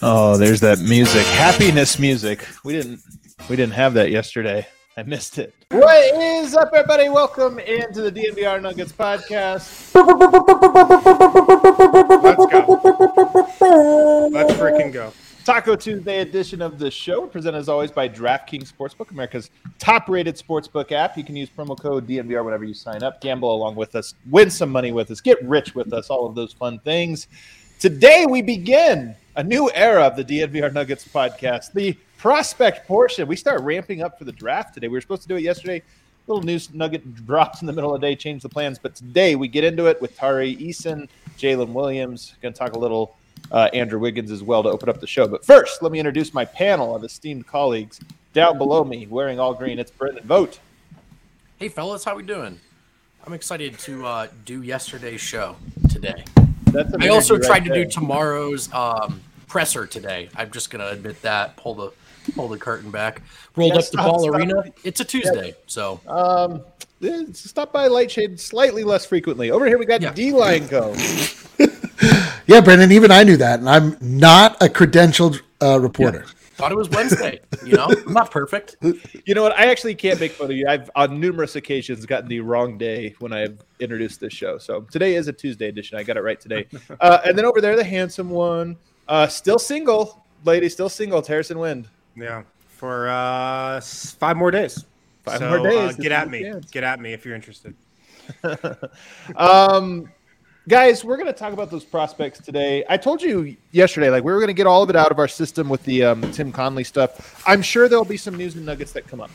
Oh, there's that music. Happiness music. We didn't we didn't have that yesterday. I missed it. What is up, everybody? Welcome into the DNVR Nuggets podcast. Let's go. Let's freaking go. Taco Tuesday edition of the show, presented as always by DraftKings Sportsbook, America's top-rated sportsbook app. You can use promo code DNVR whenever you sign up. Gamble along with us, win some money with us, get rich with us, all of those fun things. Today we begin a new era of the DNVR Nuggets podcast, the prospect portion. We start ramping up for the draft today. We were supposed to do it yesterday. Little news nugget drops in the middle of the day, changed the plans. But today we get into it with Tari Eason, Jalen Williams. Going to talk a little uh, Andrew Wiggins as well to open up the show. But first, let me introduce my panel of esteemed colleagues. Down below me, wearing all green, it's Brendan Vogt. Hey fellas, how we doing? I'm excited to uh, do yesterday's show today. That's I also energy tried right to there. do tomorrow's um, presser today. I'm just gonna admit that. Pull the pull the curtain back. Rolled Yeah, up the ball stop. arena. It's a Tuesday, so Um, eh, stop by Lightshade slightly less frequently. Over here, we got Yeah. D Line Co. Yeah, Brendan, even I knew that, and I'm not a credentialed uh, reporter. thought it was Wednesday. you know, I'm not perfect. You know what? I actually can't make fun of you. I've on numerous occasions gotten the wrong day when I've introduced this show. So today is a Tuesday edition. I got it right today. Uh, and then over there, the handsome one, uh, still single, lady, still single. Harrison Wind. Yeah, for uh, five more days. Five So, more days. Uh, get at me. chance. Get at me if you're interested. Um, guys, we're going to talk about those prospects today. I told you yesterday, like we were going to get all of it out of our system with the um, Tim Connolly stuff. I'm sure there'll be some news and nuggets that come up,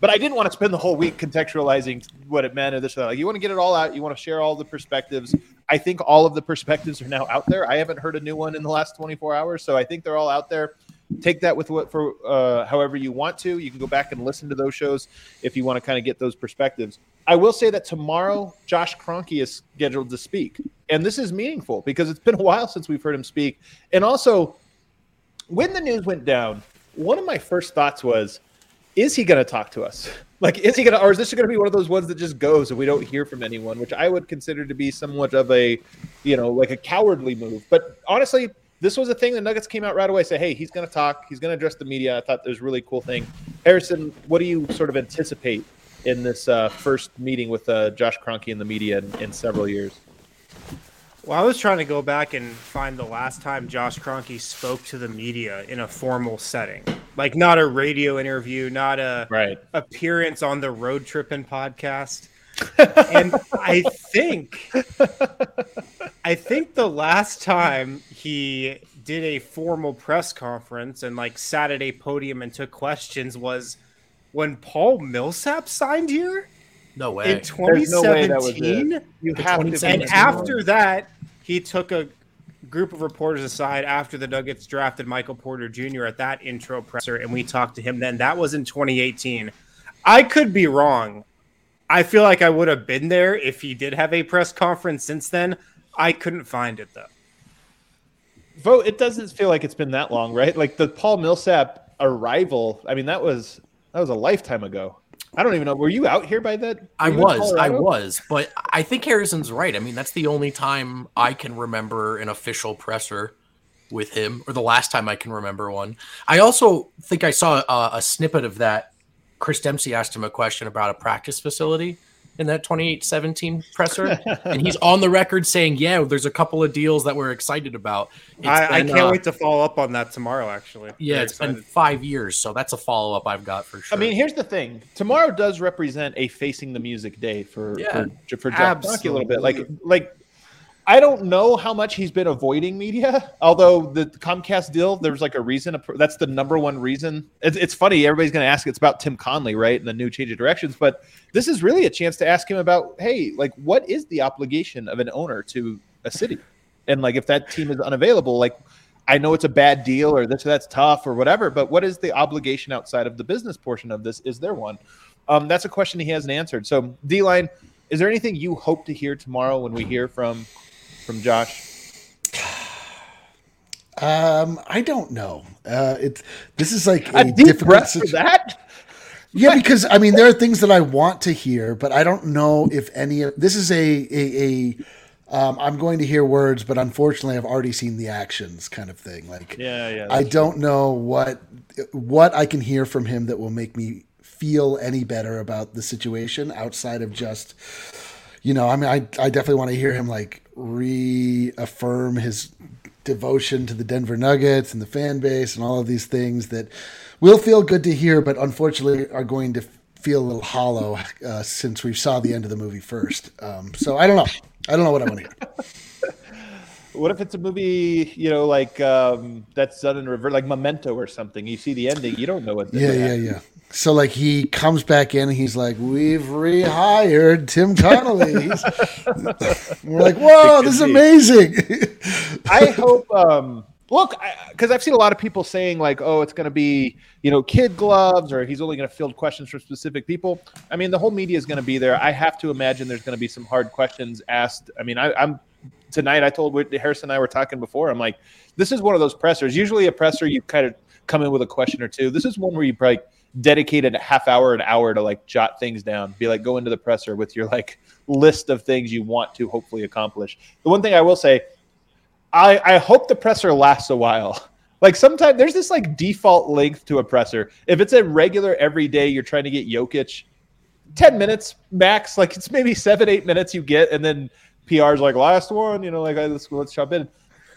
but I didn't want to spend the whole week contextualizing what it meant or this or that. Like, you want to get it all out. You want to share all the perspectives. I think all of the perspectives are now out there. I haven't heard a new one in the last 24 hours, so I think they're all out there. Take that with what for uh, however you want to. You can go back and listen to those shows if you want to kind of get those perspectives. I will say that tomorrow Josh Kroenke is scheduled to speak, and this is meaningful because it's been a while since we've heard him speak. And also, when the news went down, one of my first thoughts was, is he going to talk to us? Like, is he going to, or is this going to be one of those ones that just goes and we don't hear from anyone, which I would consider to be somewhat of a, you know, like a cowardly move. But honestly, this was a thing the Nuggets came out right away, say, hey, he's going to talk, he's going to address the media. I thought that was a really cool thing. Harrison, what do you sort of anticipate in this uh, first meeting with uh, Josh Kroenke and the media in, in several years? Well, I was trying to go back and find the last time Josh Kroenke spoke to the media in a formal setting, like not a radio interview, not a Right. appearance on the Road Trippin' podcast. and I think, I think the last time he did a formal press conference and like sat at a podium and took questions was when Paul Millsap signed here No way. in There's no way that was it. 2017. You have to. 2017 And after that, he took a group of reporters aside after the Nuggets drafted Michael Porter Jr. at that intro presser, and we talked to him then. That was in 2018. I could be wrong. I feel like I would have been there if he did have a press conference since then. I couldn't find it though. vote it doesn't feel like it's been that long right like the paul millsap arrival i mean that was that was a lifetime ago i don't even know were you out here by that I were you in was, I was, but I think Harrison's right. I mean, that's the only time I can remember an official presser with him, or the last time I can remember one. I also think I saw a, a snippet of that. Chris Dempsey asked him a question about a practice facility in that 28-17 presser, and he's on the record saying, "Yeah, there's a couple of deals that we're excited about." It's I, I can't uh, wait to follow up on that tomorrow. Actually, Yeah, Very it's been five years, so that's a follow up I've got for sure. I mean, here's the thing. Tomorrow does represent a facing the music day for Yeah. for, for Jeff Kroenke a little bit. Like like I don't know how much he's been avoiding media. Although the Comcast deal, there's like a reason. That's the number one reason. It's, it's funny. Everybody's going to ask. It's about Tim Connolly, right, and the new change of directions. But this is really a chance to ask him about, hey, like, what is the obligation of an owner to a city, and like if that team is unavailable, like. I know it's a bad deal or this or that's tough or whatever, but what is the obligation outside of the business portion of this? Is there one? Um, that's a question he hasn't answered. So, D line, is there anything you hope to hear tomorrow when we hear from from Josh? Um, I don't know. Uh, it's this is like A a, deep difficult breath for situ- that. Yeah, because I mean, there are things that I want to hear, but I don't know if any of this is a a, a um, I'm going to hear words, but unfortunately, I've already seen the actions, kind of thing. Like, Yeah, yeah. I don't know what what I can hear from him that will make me feel any better about the situation outside of just, you know, I mean, I I definitely want to hear him like reaffirm his devotion to the Denver Nuggets and the fan base and all of these things that will feel good to hear, but unfortunately are going to feel a little hollow uh, since we saw the end of the movie first. Um, so I don't know. I don't know what I want to hear. What if it's a movie, you know, like um, that's done in reverse, like Memento or something? You see the ending, you don't know what. Yeah, yeah, yeah. So like he comes back in and he's like, "We've rehired Tim Connolly." We're like, "Whoa, this is amazing!" I hope. Um, look, because I've seen a lot of people saying like, "Oh, it's going to be you know kid gloves," or he's only going to field questions for specific people. I mean, the whole media is going to be there. I have to imagine there's going to be some hard questions asked. I mean, I, I'm tonight. I told Harrison and I were talking before. I'm like, this is one of those pressers. Usually, a presser you kind of come in with a question or two. This is one where you probably dedicated a half hour, an hour to like jot things down. Be like, go into the presser with your like list of things you want to hopefully accomplish. The one thing I will say. I, I hope the presser lasts a while. Like sometimes there's this like default length to a presser. If it's a regular every day, you're trying to get Jokic, 10 minutes max. Like it's maybe seven, eight minutes you get, and then PR's like last one, you know, like let's let's jump in.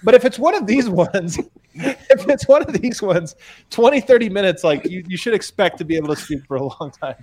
But if it's one of these ones, if it's one of these ones, 20, 30 minutes, like you, you should expect to be able to speak for a long time.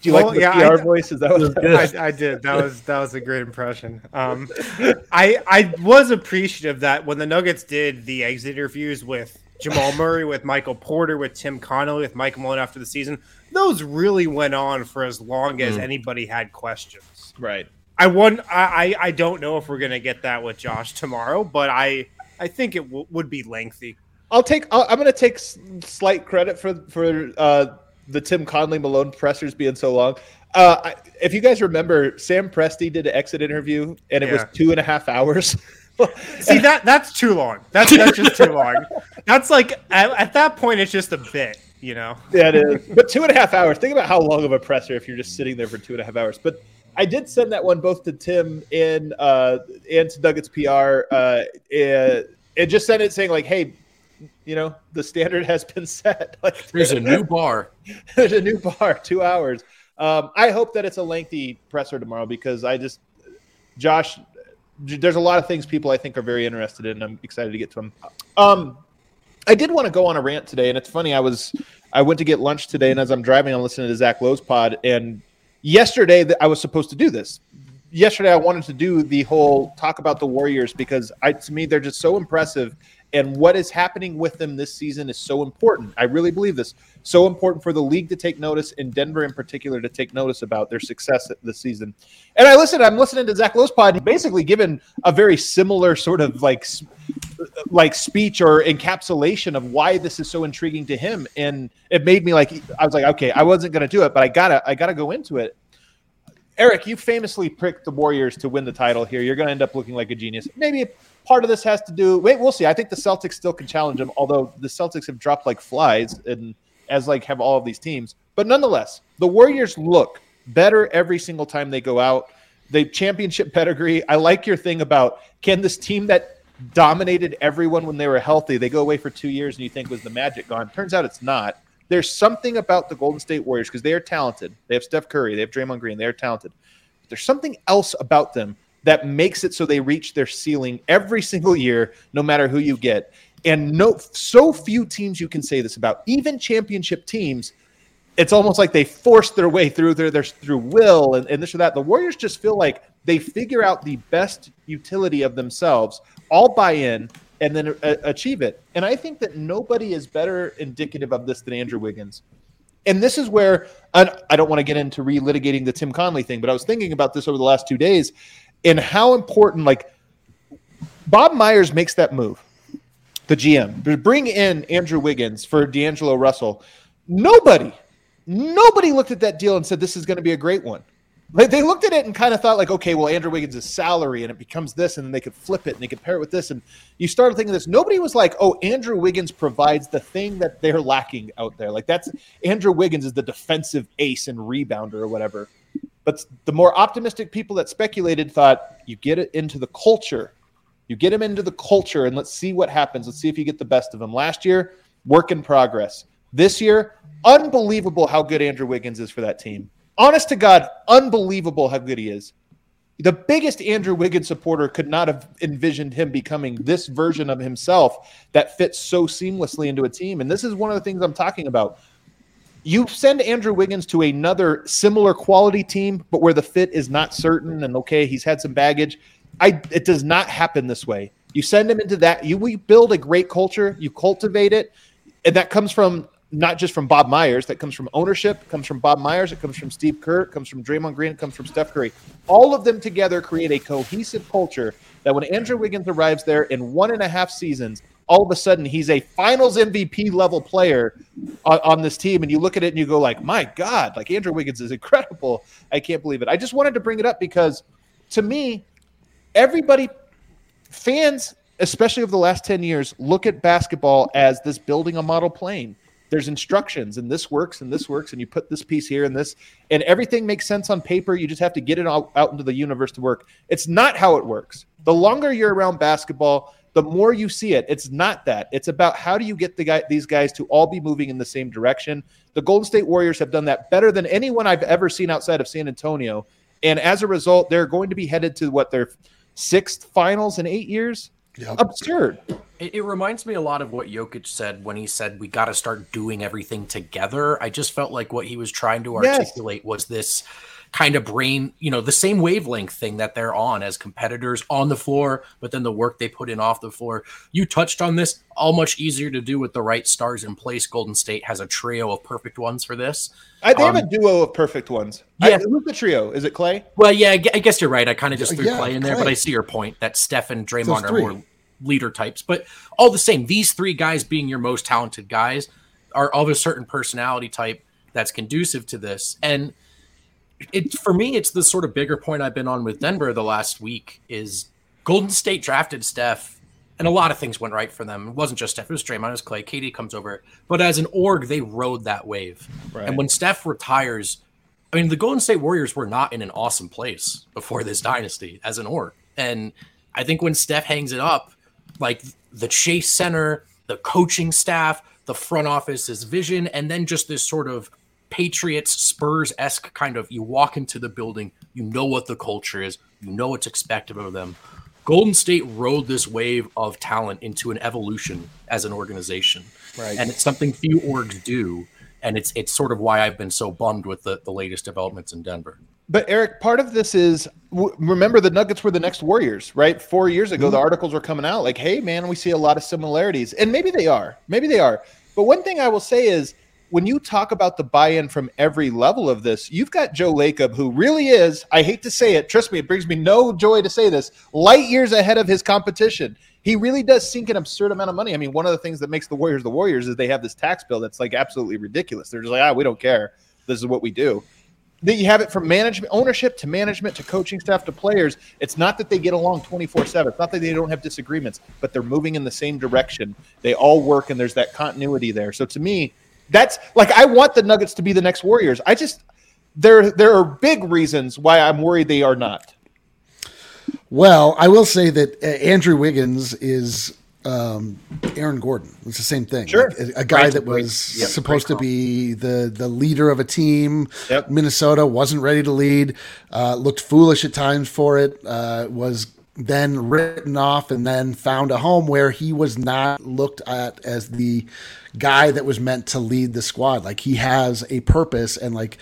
Do you Well, like the yeah, PR I- voice? Is that was I, I did. That was that was a great impression. Um, I I was appreciative that when the Nuggets did the exit interviews with Jamal Murray, with Michael Porter, with Tim Connolly, with Mike Malone after the season, those really went on for as long as anybody had questions. right? I won. I I I don't know if we're gonna get that with Josh tomorrow, but I I think it w- would be lengthy. I'll take. I'll, I'm going to take s- slight credit for for uh, the Tim Connolly Malone pressers being so long. Uh, I, if you guys remember, Sam Presti did an exit interview, and it was two and a half hours. See that that's too long. That's that's just too long. That's like at, at that point, it's just a bit, you know. yeah, it is. But two and a half hours. Think about how long of a presser if you're just sitting there for two and a half hours. But I did send that one both to Tim and uh, and to Nuggets PR, uh, and, and just sent it saying like, "Hey, you know, the standard has been set. Like, There's a new bar. There's a new bar, two hours. Um, I hope that it's a lengthy presser tomorrow because I just, Josh, there's a lot of things people I think are very interested in. and I'm excited to get to them. Um, I did want to go on a rant today, and it's funny. I was, I went to get lunch today, and as I'm driving, I'm listening to Zach Lowe's pod. And yesterday, that I was supposed to do this. Yesterday, I wanted to do the whole talk about the Warriors because I, to me, they're just so impressive, and what is happening with them this season is so important. I really believe this. So important for the league to take notice, and Denver in particular to take notice about their success this season. And I listen. I'm listening to Zach Lowe's pod, basically given a very similar sort of like like speech or encapsulation of why this is so intriguing to him and it made me like i was like okay i wasn't going to do it but i gotta i gotta go into it eric you famously picked the warriors to win the title here you're going to end up looking like a genius maybe part of this has to do wait we'll see i think the celtics still can challenge them although the celtics have dropped like flies and as like have all of these teams but nonetheless the warriors look better every single time they go out The championship pedigree i like your thing about can this team that dominated everyone when they were healthy. They go away for two years and you think was the magic gone. Turns out it's not. There's something about the Golden State Warriors because they are talented. They have Steph Curry, they have Draymond Green, they are talented. There's something else about them that makes it so they reach their ceiling every single year, no matter who you get. And no, so few teams you can say this about. Even championship teams, it's almost like they force their way through their, their through will and, and this or that. The Warriors just feel like they figure out the best utility of themselves, all buy in, and then uh, achieve it. And I think that nobody is better indicative of this than Andrew Wiggins. And this is where I don't want to get into relitigating the Tim Connolly thing, but I was thinking about this over the last two days and how important, like, Bob Myers makes that move, the GM, to bring in Andrew Wiggins for D'Angelo Russell. Nobody, nobody looked at that deal and said this is going to be a great one. Like they looked at it and kind of thought, like, okay, well, Andrew Wiggins' is salary and it becomes this, and then they could flip it and they could pair it with this. And you started thinking this. Nobody was like, oh, Andrew Wiggins provides the thing that they're lacking out there. Like that's Andrew Wiggins is the defensive ace and rebounder or whatever. But the more optimistic people that speculated thought you get it into the culture. You get him into the culture and let's see what happens. Let's see if you get the best of him. Last year, work in progress. This year, unbelievable how good Andrew Wiggins is for that team. Honest to God, unbelievable how good he is. The biggest Andrew Wiggins supporter could not have envisioned him becoming this version of himself that fits so seamlessly into a team. And this is one of the things I'm talking about. You send Andrew Wiggins to another similar quality team, but where the fit is not certain, and okay, he's had some baggage. I it does not happen this way. You send him into that. You we build a great culture. You cultivate it, and that comes from not just from Bob Myers. That comes from ownership. Comes from Bob Myers. It comes from Steve Kerr. It comes from Draymond Green. It comes from Steph Curry. All of them together create a cohesive culture that when Andrew Wiggins arrives there in one and a half seasons, all of a sudden he's a Finals MVP level player on, on this team, and you look at it and you go like, "My God! Like Andrew Wiggins is incredible. I can't believe it." I just wanted to bring it up because, to me, everybody, fans, especially over the last ten years, look at basketball as this building a model plane there's instructions and this works and this works and you put this piece here and this and everything makes sense on paper you just have to get it out, out into the universe to work it's not how it works the longer you're around basketball the more you see it it's not that it's about how do you get the guy these guys to all be moving in the same direction the golden state warriors have done that better than anyone i've ever seen outside of san antonio and as a result they're going to be headed to what their sixth finals in eight years Yep. Absurd. It, it, reminds me a lot of what Jokic said when he said we got to start doing everything together. I just felt like what he was trying to articulate yes. was this kind of brain, you know, the same wavelength thing that they're on as competitors on the floor, but then the work they put in off the floor. You touched on this, all much easier to do with the right stars in place. Golden State has a trio of perfect ones for this. I, they um, have a duo of perfect ones. Yeah, I, who's the trio? Is it Klay? Well, yeah, I guess you're right. I kind of just threw yeah, Klay in there, Klay. but I see your point that Steph and Draymond are more leader types. But all the same, these three guys being your most talented guys are of a certain personality type that's conducive to this. And it for me, it's the sort of bigger point I've been on with Denver the last week is Golden State drafted Steph, and a lot of things went right for them. It wasn't just Steph, it was Draymond, it was Klay, KD comes over. But as an org, they rode that wave. Right. And when Steph retires, I mean, the Golden State Warriors were not in an awesome place before this dynasty as an org. And I think when Steph hangs it up, like the Chase Center, the coaching staff, the front office's vision, and then just this sort of Patriots Spurs esque kind of you walk into the building, you know what the culture is, you know what's expected of them. Golden State rode this wave of talent into an evolution as an organization. Right. And it's something few orgs do. And it's it's sort of why I've been so bummed with the, the latest developments in Denver. But Eric, part of this is remember the Nuggets were the next Warriors, right? Four years ago, mm-hmm. the articles were coming out like, "Hey, man, we see a lot of similarities," and maybe they are, maybe they are. But one thing I will say is, when you talk about the buy-in from every level of this, you've got Joe Lacob, who really is, I hate to say it, trust me, it brings me no joy to say this, light years ahead of his competition. He really does sink an absurd amount of money. I mean, one of the things that makes the Warriors the Warriors is they have this tax bill that's like absolutely ridiculous. They're just like, ah, we don't care. This is what we do that you have it from management ownership to management to coaching staff to players it's not that they get along 24-7 it's not that they don't have disagreements but they're moving in the same direction they all work and there's that continuity there so to me that's like i want the nuggets to be the next warriors i just there there are big reasons why i'm worried they are not well i will say that uh, andrew wiggins is um, Aaron Gordon. It's the same thing. Sure, like a, a, guy that was yep, supposed to be the the leader of a team. Yep. Minnesota wasn't ready to lead. Uh, looked foolish at times for it. Uh, was then written off and then found a home where he was not looked at as the guy that was meant to lead the squad. Like he has a purpose and like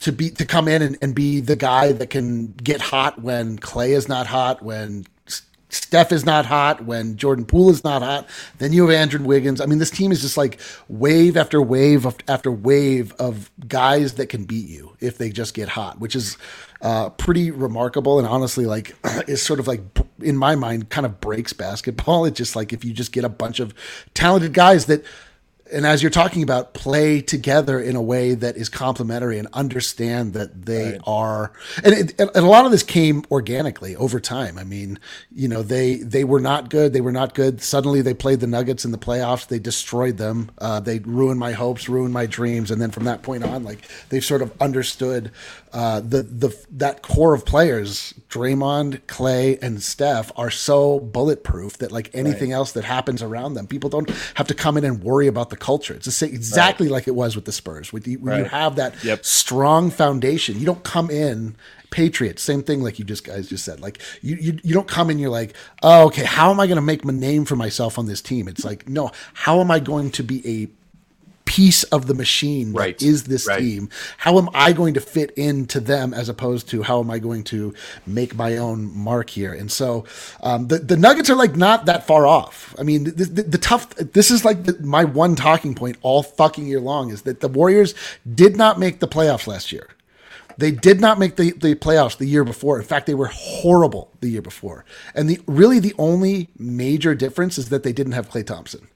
to be to come in and, and be the guy that can get hot when Klay is not hot, when Steph is not hot, when Jordan Poole is not hot, then you have Andrew Wiggins. I mean, this team is just like wave after wave after wave of guys that can beat you if they just get hot, which is uh, pretty remarkable. And honestly, like, is sort of like, in my mind, kind of breaks basketball. It's just like if you just get a bunch of talented guys that and as you're talking about play together in a way that is complementary and understand that they right. are and, it, and a lot of this came organically over time. I mean you know they they were not good. They were not good. Suddenly they played the nuggets in the playoffs. They destroyed them. Uh, they ruined my hopes ruined my dreams. And then from that point on like they've sort of understood uh, the the that core of players, Draymond, Klay and Steph, are so bulletproof that like anything right. else that happens around them, people don't have to come in and worry about the culture. It's exactly right. like it was with the Spurs. With the, when right. you have that yep. strong foundation, you don't come in Patriots, same thing like you just guys just said. Like you, you you don't come in, you're like, oh, okay, how am I going to make a name for myself on this team? It's like, no, how am I going to be a piece of the machine right. is this right. team. How am I going to fit into them as opposed to how am I going to make my own mark here? And so um, the the Nuggets are like not that far off. I mean, the, the, the tough. This is like the, my one talking point all fucking year long is that the Warriors did not make the playoffs last year. They did not make the, the playoffs the year before. In fact, they were horrible the year before. And the really the only major difference is that they didn't have Klay Thompson.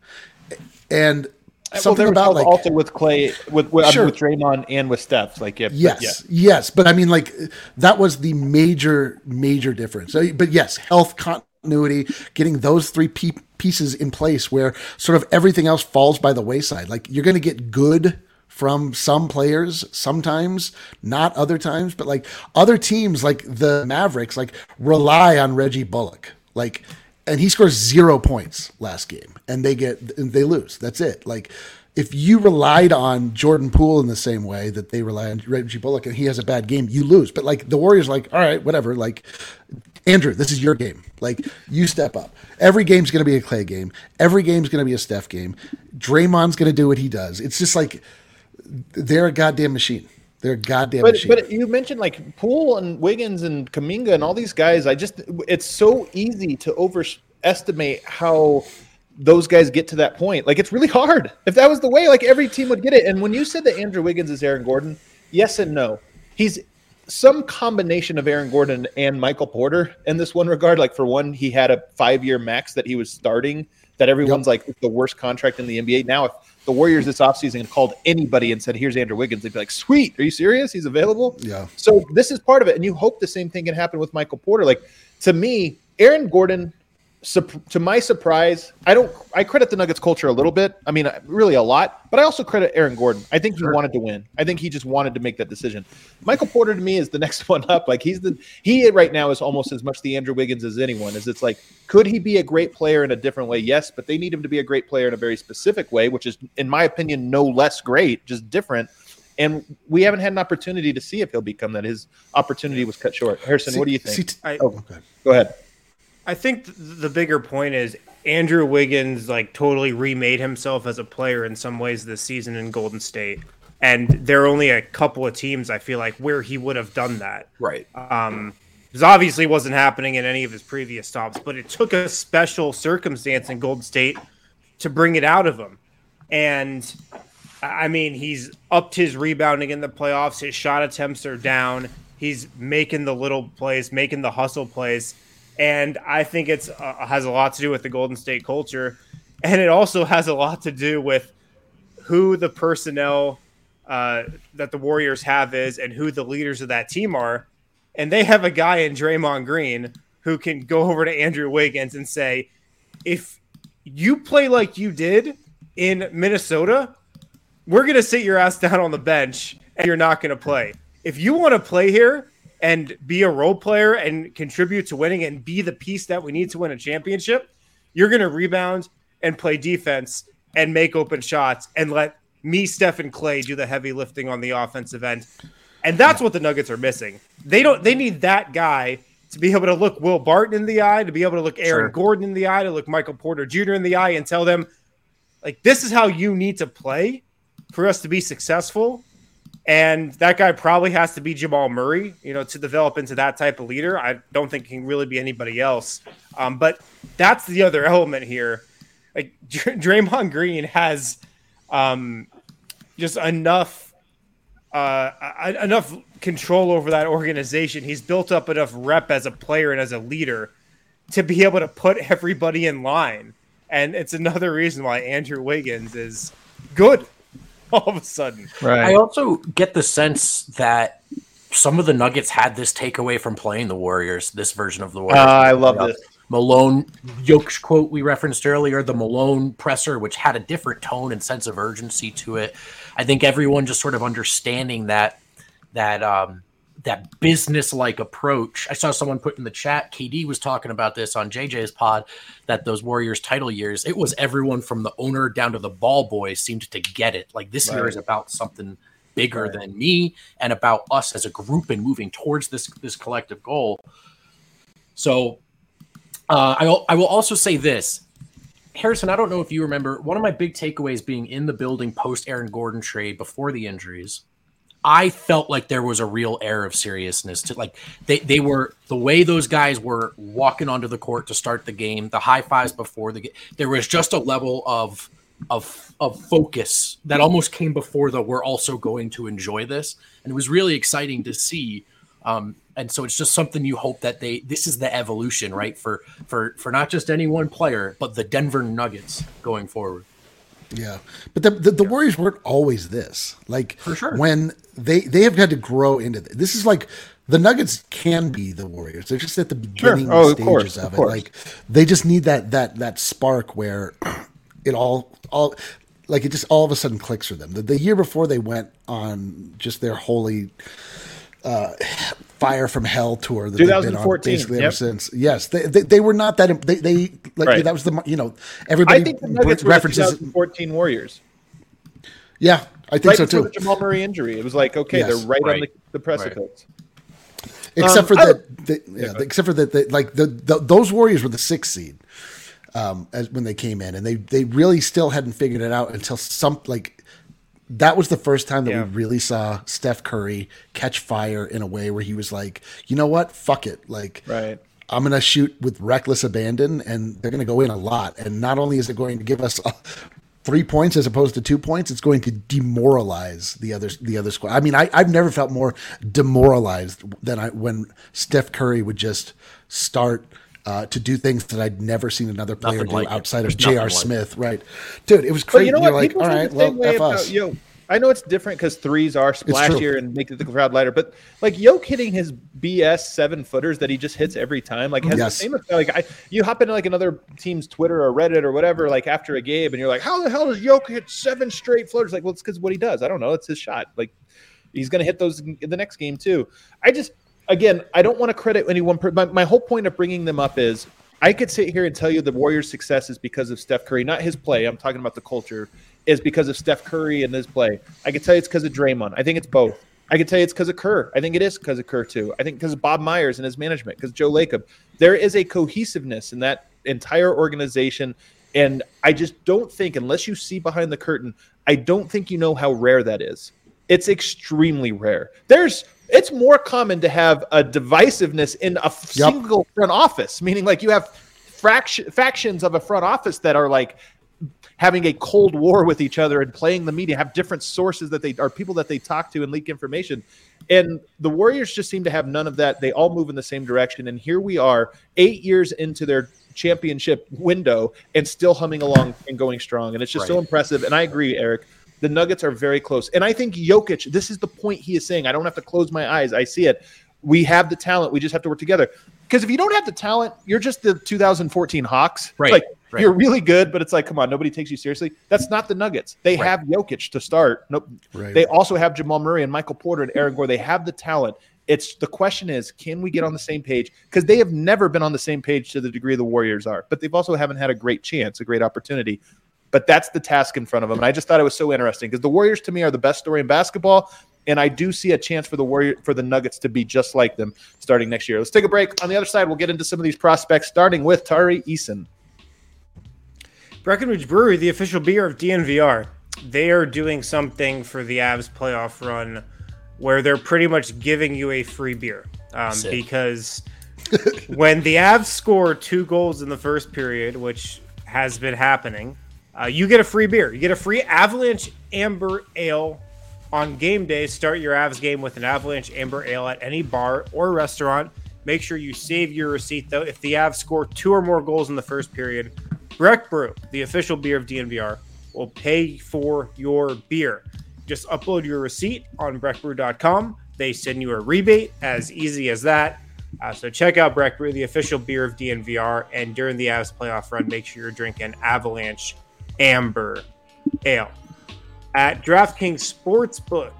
And Uh, something well, about like also with Klay, with with, uh, sure. with Draymond and with Steph. Like, if, yes, yeah. yes, but I mean, like that was the major major difference. Uh, but yes, health continuity, getting those three pe- pieces in place, where sort of everything else falls by the wayside. Like you're going to get good from some players sometimes not other times but like other teams like the mavericks like rely on reggie bullock like and he scores zero points last game, and they get they lose. That's it. Like if you relied on Jordan Poole in the same way that they rely on Reggie Bullock, and he has a bad game, you lose. But like the Warriors, like all right, whatever. Like Andrew, this is your game. Like you step up. Every game's going to be a Clay game. Every game's going to be a Steph game. Draymond's going to do what he does. It's just like they're a goddamn machine. They're goddamn but, machine. But you mentioned like Poole and Wiggins and Kuminga and all these guys. I just it's so easy to overestimate how those guys get to that point. Like it's really hard. If that was the way, like every team would get it. And when you said that Andrew Wiggins is Aaron Gordon, yes and no. He's some combination of Aaron Gordon and Michael Porter in this one regard. Like for one, he had a five year max that he was starting that everyone's yep. like the worst contract in the NBA. Now, if the Warriors this offseason called anybody and said, Here's Andrew Wiggins, they'd be like, Sweet, are you serious? He's available. Yeah. So this is part of it. And you hope the same thing can happen with Michael Porter. Like to me, Aaron Gordon to my surprise, I don't. I credit the Nuggets culture a little bit. I mean, uh, really a lot. But I also credit Aaron Gordon. I think he sure. wanted to win. I think he just wanted to make that decision. Michael Porter to me is the next one up. Like he's the he right now is almost as much the Andrew Wiggins as anyone. Is it's like could he be a great player in a different way? Yes, but they need him to be a great player in a very specific way, which is, in my opinion, no less great, just different. And we haven't had an opportunity to see if he'll become that. His opportunity was cut short. Harrison, see, what do you think? See, I, oh, go ahead. I think the bigger point is Andrew Wiggins like totally remade himself as a player in some ways this season in Golden State. And there are only a couple of teams I feel like where he would have done that. Right. Um this obviously wasn't happening in any of his previous stops, but it took a special circumstance in Golden State to bring it out of him. And I mean, he's upped his rebounding in the playoffs. His shot attempts are down. He's making the little plays, making the hustle plays and I think it's uh, has a lot to do with the Golden State culture, and it also has a lot to do with who the personnel uh, that the Warriors have is, and who the leaders of that team are. And they have a guy in Draymond Green who can go over to Andrew Wiggins and say, "If you play like you did in Minnesota, we're gonna sit your ass down on the bench, and you're not gonna play. If you want to play here." And be a role player and contribute to winning and be the piece that we need to win a championship, you're going to rebound and play defense and make open shots and let me, Steph, and Klay do the heavy lifting on the offensive end. And that's what the Nuggets are missing. They don't. They need that guy to be able to look Will Barton in the eye, to be able to look Aaron sure. Gordon in the eye, to look Michael Porter Jr. in the eye, and tell them, like, this is how you need to play for us to be successful. And that guy probably has to be Jamal Murray, you know, to develop into that type of leader. I don't think can really be anybody else. Um, but that's the other element here. Like Draymond Green has um, just enough uh, enough control over that organization. He's built up enough rep as a player and as a leader to be able to put everybody in line. And it's another reason why Andrew Wiggins is good all of a sudden. I also get the sense that some of the Nuggets had this takeaway from playing the Warriors, this version of the Uh, Warriors. I love Uh, this. Malone Jokic quote we referenced earlier, the Malone presser, which had a different tone and sense of urgency to it. I think everyone just sort of understanding that that um that business like approach. I saw someone put in the chat, KD was talking about this on JJ's pod, that those Warriors title years, it was everyone from the owner down to the ball boys seemed to get it. Like this year is about something bigger Right. than me and about us as a group and moving towards this this collective goal. So uh, I, I will also say this. Harrison, I don't know if you remember one of my big takeaways being in the building post Aaron Gordon trade before the injuries. I felt like there was a real air of seriousness to like they, they were the way those guys were walking onto the court to start the game, the high fives before the game. There was just a level of of of focus that almost came before the we're also going to enjoy this, and it was really exciting to see. Um, and so it's just something you hope that they this is the evolution, right? For for for not just any one player, but the Denver Nuggets going forward. Yeah, but the the, the Warriors weren't always this. Like For sure. when they they have had to grow into this. This is like the Nuggets can be the Warriors. They're just at the beginning Oh, of stages course, of, of it. Like they just need that that that spark where it all all like it just all of a sudden clicks for them. The, the year before they went on just their holy uh, fire from hell tour that they've been on 2014, basically ever since. Yes, they, they they were not that. They they like Right. that was the you know everybody I think the Nuggets were the references. 2014 Warriors. Yeah, I think Right so too. the Jamal Murray injury, it was like okay, Yes. they're right, on the, the precipice. except Um, for I- that, the, yeah, except for that, the, like the, the those Warriors were the sixth seed um, as when they came in, and they they really still hadn't figured it out until some like that was the first time that Yeah. we really saw Steph Curry catch fire in a way where he was like, you know what, fuck it, like Right. I'm going to shoot with reckless abandon, and they're going to go in a lot. And not only is it going to give us uh, three points as opposed to two points, it's going to demoralize the other the other squad. I mean, I, I've never felt more demoralized than I when Steph Curry would just start. Uh, to do things that I'd never seen another player Nothing do like outside of J.R. nothing like it. Smith, right? Dude, it was But crazy. you know You're what? like, People all feel right, the well, F about us. yo. I know it's different because threes are splashier and make the crowd lighter, but like Yoke hitting his BS seven footers that he just hits every time, like has Yes. the same effect. Like I, you hop into like another team's Twitter or Reddit or whatever, like after a game, and you're like, how the hell does Yoke hit seven straight floaters? Like, well, it's because what he does. I don't know. It's his shot. Like he's going to hit those in the next game too. I just, again, I don't want to credit anyone. My, my whole point of bringing them up is I could sit here and tell you the Warriors' success is because of Steph Curry, not his play. I'm talking about the culture. Is because of Steph Curry and his play. I could tell you it's because of Draymond. I think it's both. I could tell you it's because of Kerr. I think it is because of Kerr too. I think because of Bob Myers and his management, because Joe Lacob. There is a cohesiveness in that entire organization. And I just don't think, unless you see behind the curtain, I don't think you know how rare that is. It's extremely rare. There's it's more common to have a divisiveness in a f- Yep. single front office, meaning like you have fraction, factions of a front office that are like having a cold war with each other and playing the media, have different sources that they are people that they talk to and leak information. And the Warriors just seem to have none of that. They all move in the same direction. And here we are, eight years into their championship window and still humming along and going strong. And it's just so impressive. And I agree, Eric. The Nuggets are very close. And I think Jokic, this is the point he is saying. I don't have to close my eyes. I see it. We have the talent. We just have to work together. Because if you don't have the talent, you're just the 2014 Hawks. Right, Like right. you're really good, but it's like, come on, nobody takes you seriously. That's not the Nuggets. They Right. have Jokic to start. Nope. Right. They also have Jamal Murray and Michael Porter and Aaron Gore. They have the talent. It's the question is, can we get on the same page? Because they have never been on the same page to the degree the Warriors are, but they've also haven't had a great chance, a great opportunity. But that's the task in front of them. And I just thought it was so interesting because the Warriors to me are the best story in basketball. And I do see a chance for the Warrior for the Nuggets to be just like them starting next year. Let's take a break. On the other side, we'll get into some of these prospects, starting with Tari Eason. Breckenridge Brewery, the official beer of DNVR, they are doing something for the Avs playoff run where they're pretty much giving you a free beer. Um, because when the Avs score two goals in the first period, which has been happening, uh, you get a free beer. You get a free Avalanche Amber Ale on game day. Start your Avs game with an Avalanche Amber Ale at any bar or restaurant. Make sure you save your receipt though. If the Avs score two or more goals in the first period, Breck Brew, the official beer of DNVR, will pay for your beer. Just upload your receipt on breckbrew.com. They send you a rebate as easy as that. Uh, so check out Breck Brew, the official beer of DNVR. And during the Avs playoff run, make sure you're drinking Avalanche Amber Ale. At DraftKings Sportsbook,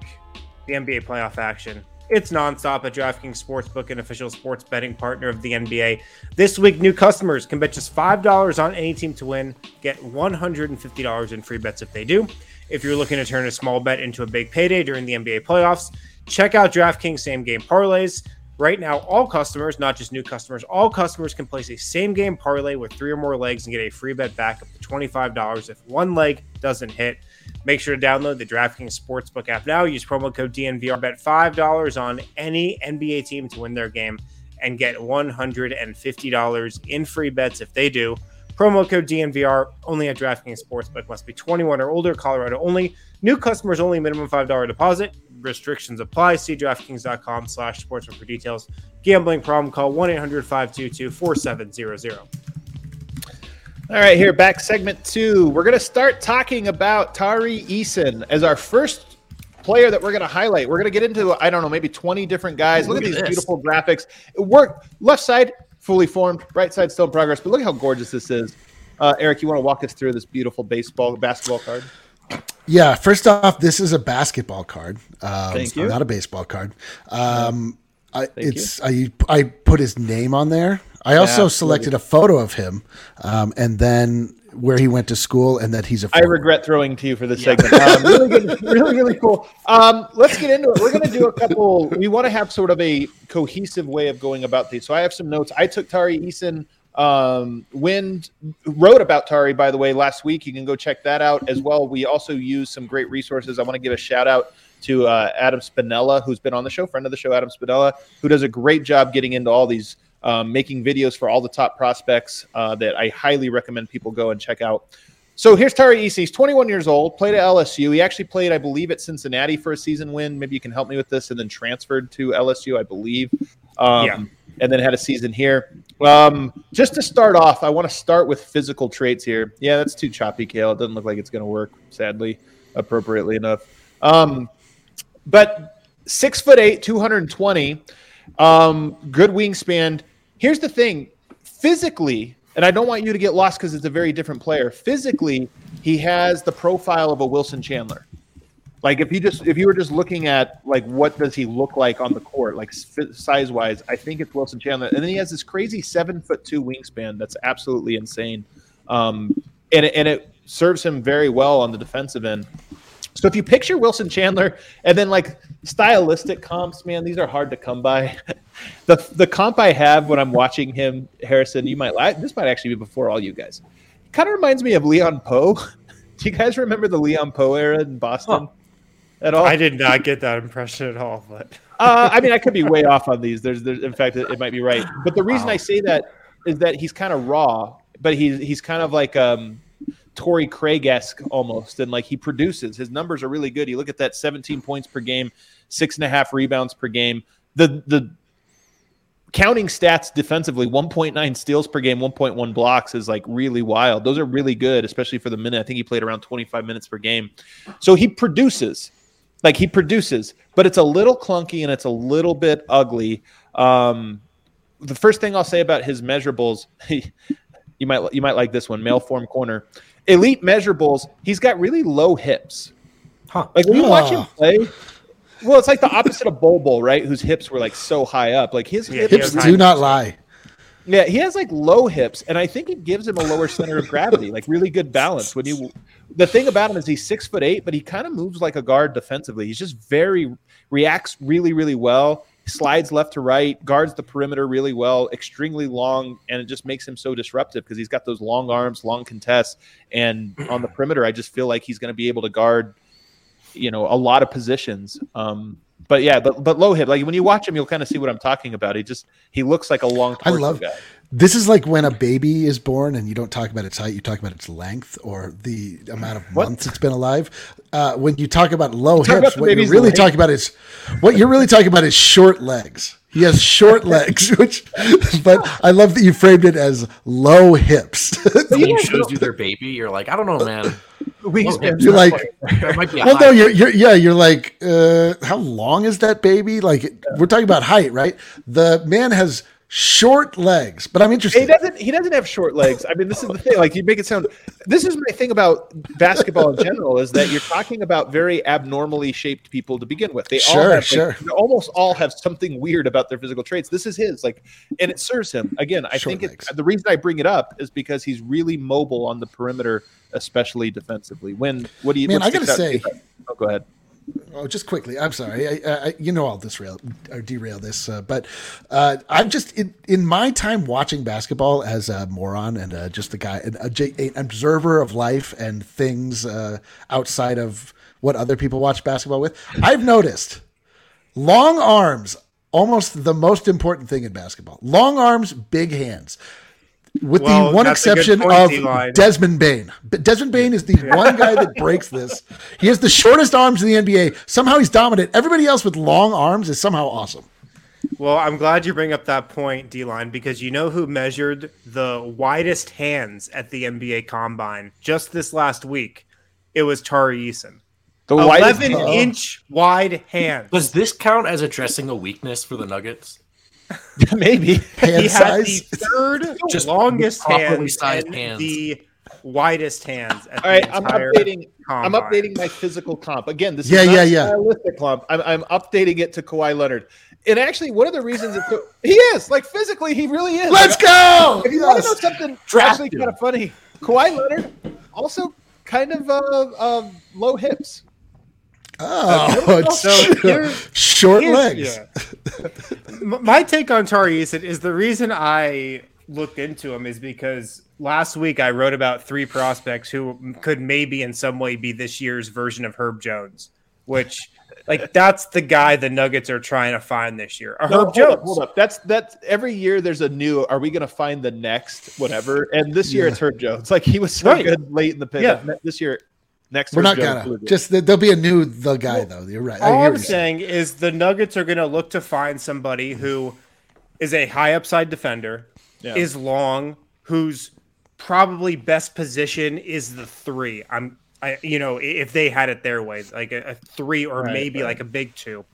the NBA playoff action. It's nonstop at DraftKings Sportsbook, an official sports betting partner of the NBA. This week, new customers can bet just $5 on any team to win, get $150 in free bets if they do. If you're looking to turn a small bet into a big payday during the NBA playoffs, check out DraftKings same game parlays. Right now, all customers, not just new customers, all customers can place a same game parlay with three or more legs and get a free bet back up to $25 if one leg doesn't hit. Make sure to download the DraftKings Sportsbook app now. Use promo code DNVR. Bet $5 on any NBA team to win their game and get $150 in free bets if they do. Promo code DNVR only at DraftKings Sportsbook must be 21 or older, Colorado only. New customers only, minimum $5 deposit. Restrictions apply. See DraftKings.com slash sportsbook for details. Gambling problem, call 1 800 522 4700. All right, here back segment two. We're going to start talking about Tari Eason as our first player that we're going to highlight. We're going to get into I don't know maybe twenty different guys. Look, Look at at these this. beautiful graphics. It worked. Left side fully formed, right side still in progress. But look how gorgeous this is. Uh, Eric, you want to walk us through this beautiful baseball basketball card? Yeah, first off, this is a basketball card. Um, Thank you. Not a baseball card. Um, I, it's I I put his name on there. I also absolutely. selected a photo of him, um, and then where he went to school, and that he's a. I regret throwing to you for this segment. Um, really good, really, really cool. Um, let's get into it. We're going to do a couple. We want to have sort of a cohesive way of going about these. So I have some notes. I took Tari Eason. Um, Wind wrote about Tari, by the way, last week. You can go check that out as well. We also use some great resources. I want to give a shout out to uh, Adam Spinella, who's been on the show, friend of the show, Adam Spinella, who does a great job getting into all these, um, making videos for all the top prospects uh, that I highly recommend people go and check out. So here's Tari Eason. He's 21 years old, played at LSU. He actually played, I believe, at Cincinnati for a season win. Maybe you can help me with this. And then transferred to LSU, I believe. Um, Yeah. And then had a season here. Um, just to start off, I want to start with physical traits here. Yeah, that's too choppy, Kale. It doesn't look like it's going to work, sadly, appropriately enough. Um, but six foot eight, 220, um, good wingspan. Here's the thing physically, and I don't want you to get lost because it's a very different player. Physically, he has the profile of a Wilson Chandler. Like if you just if you were just looking at like what does he look like on the court, like size wise, I think it's Wilson Chandler. And then he has this crazy seven foot two wingspan that's absolutely insane, um, and it, and it serves him very well on the defensive end. So if you picture Wilson Chandler and then like stylistic comps, man, these are hard to come by. the the comp I have when I'm watching him, Harrison, you might like this might actually be before all you guys. Kind of reminds me of Leon Powe. Do you guys remember the Leon Powe era in Boston at all? I did not get that impression at all, but uh, I mean, I could be way off on these. There's, there's in fact, it, it might be right. But the reason Wow. I say that is that he's kind of raw, but he's he's kind of like um, Torrey Craig esque almost, and like he produces. His numbers are really good. You look at that 17 points per game, six and a half rebounds per game. The the counting stats defensively 1.9 steals per game 1.1 blocks is like really wild those are really good especially for the minute i think he played around 25 minutes per game so he produces like he produces but it's a little clunky and it's a little bit ugly. Um the first thing i'll say about his measurables you might you might like this one male form corner. Elite measurables he's got really low hips. Huh. like when you watch him play well it's like the opposite of Bol Bol, right? Whose hips were like so high up. Like his Yeah, hips Hips do not lie. Yeah, he has like low hips, and I think it gives him a lower center of gravity, like really good balance. When you, the thing about him is he's six foot eight, but he kind of moves like a guard defensively. He's just very reacts really, really well. Slides left to right, guards the perimeter really well, extremely long, and it just makes him so disruptive because he's got those long arms, long contests, and on the perimeter, I just feel like he's going to be able to guard, you know, a lot of positions. Um, but yeah, but but low hip, like when you watch him, you'll kind of see what I'm talking about. He just he looks like a long. I torso love guy. This is like when a baby is born and you don't talk about its height, you talk about its length or the amount of What? months it's been alive. Uh, when you talk about low talk hips, about what you're really length. talking about is what you're really talking about is short legs. He has short legs, which, but I love that you framed it as low hips. Someone shows you their baby, you're like, I don't know, man. Wingspan. You're like, There might be a well, no, you're, you're, yeah, you're like, uh, how long is that baby? Like, we're talking about height, right? The man has short legs, but I'm interested. He doesn't. He doesn't have short legs. I mean, this is the thing. Like you make it sound. This is my thing about basketball in general is that you're talking about very abnormally shaped people to begin with. They all Sure, have, like, sure. they almost all have something weird about their physical traits. This is his. Like, and it serves him. Again, I Short think it's the reason I bring it up is because he's really mobile on the perimeter, especially defensively. When what do you? Man, I gotta say- Oh, go ahead. Oh, just quickly. I'm sorry. I, I, you know, I'll disrail or derail this, uh, but uh, I'm just in, in my time watching basketball as a moron and uh, just a guy, an, an observer of life and things uh, outside of what other people watch basketball with. I've noticed long arms, almost the most important thing in basketball. Long arms, big hands. With Well, the one that's a good exception point, of Eli. Desmond Bane. But Desmond Bane is the one guy that breaks this. He has the shortest arms in the NBA. Somehow he's dominant. Everybody else with long arms is somehow awesome. Well, I'm glad you bring up that point, D line, because you know who measured the widest hands at the NBA Combine just this last week? It was Tari Eason. The 11 Oh. inch wide hands. Does this count as addressing a weakness for the Nuggets? maybe. Hand he had the third Just longest hands sized and hands. the widest hands. At All right, the I'm entire updating. I'm updating my physical comp again. This Yeah, is yeah, yeah. stylistic comp. I'm, I'm updating it to Kawhi Leonard. And actually, one of the reasons it took, he is like physically, he really is. Let's Like, go. If you want to know something Draft actually him. kind of funny, Kawhi Leonard also kind of uh, uh low hips. Oh, So it's here- short Here's- legs. yeah. My take on Tari Eason is the reason I looked into him is because last week I wrote about three prospects who could maybe in some way be this year's version of Herb Jones, which like that's the guy the Nuggets are trying to find this year. Or No, Herb hold Jones. Up, hold up. That's that's every year. There's a new. Are we going to find the next whatever? And this year Yeah. it's Herb Jones. Like he was so Right. good late in the pick. Yeah. This year, next We're not Jones gonna. was good. Just there'll be a new the guy though. You're right. All hear I'm you're saying. saying is the Nuggets are going to look to find somebody who is a high upside defender, Yeah. is long, whose probably best position is the three. I'm, I, you know, if they had it their way, like a, a three or Right, maybe right. like a big two,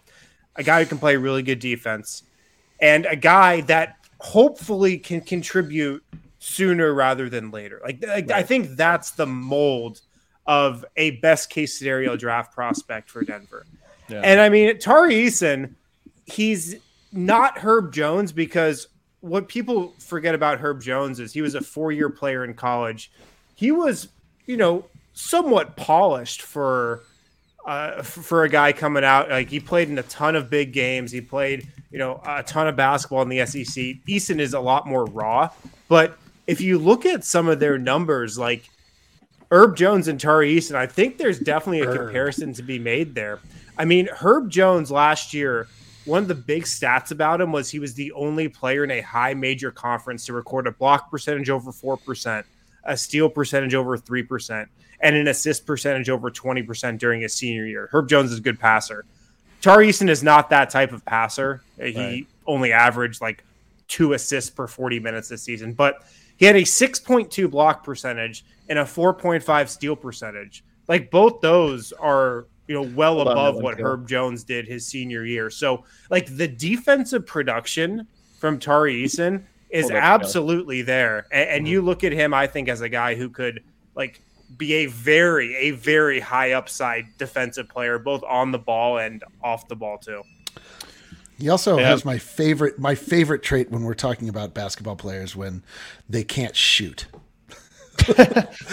a guy who can play really good defense, and a guy that hopefully can contribute sooner rather than later. Like, like I think that's the mold of a best case scenario draft prospect for Denver. Yeah. And I mean, Tari Eason, he's not Herb Jones because what people forget about Herb Jones is he was a four year player in college. He was, you know, somewhat polished for uh, for a guy coming out. Like he played in a ton of big games. He played, you know, a ton of basketball in the SEC. Eason is a lot more raw, but if you look at some of their numbers, like Herb Jones and Tari Eason. I think there's definitely a Herb. comparison to be made there. I mean, Herb Jones last year, one of the big stats about him was he was the only player in a high major conference to record a block percentage over 4%, a steal percentage over 3%, and an assist percentage over 20% during his senior year. Herb Jones is a good passer. Tari Eason is not that type of passer. He Right. only averaged like two assists per 40 minutes this season, but he had a 6.2 block percentage and a 4.5 steal percentage. Like both those are, you know, well Hold above that what good. Herb Jones did his senior year. So, like the defensive production from Tari Eason is Hold up, absolutely there. And, and you look at him, I think, as a guy who could like be a very, a very high upside defensive player, both on the ball and off the ball too. He also Yeah. has my favorite my favorite trait when we're talking about basketball players when they can't shoot.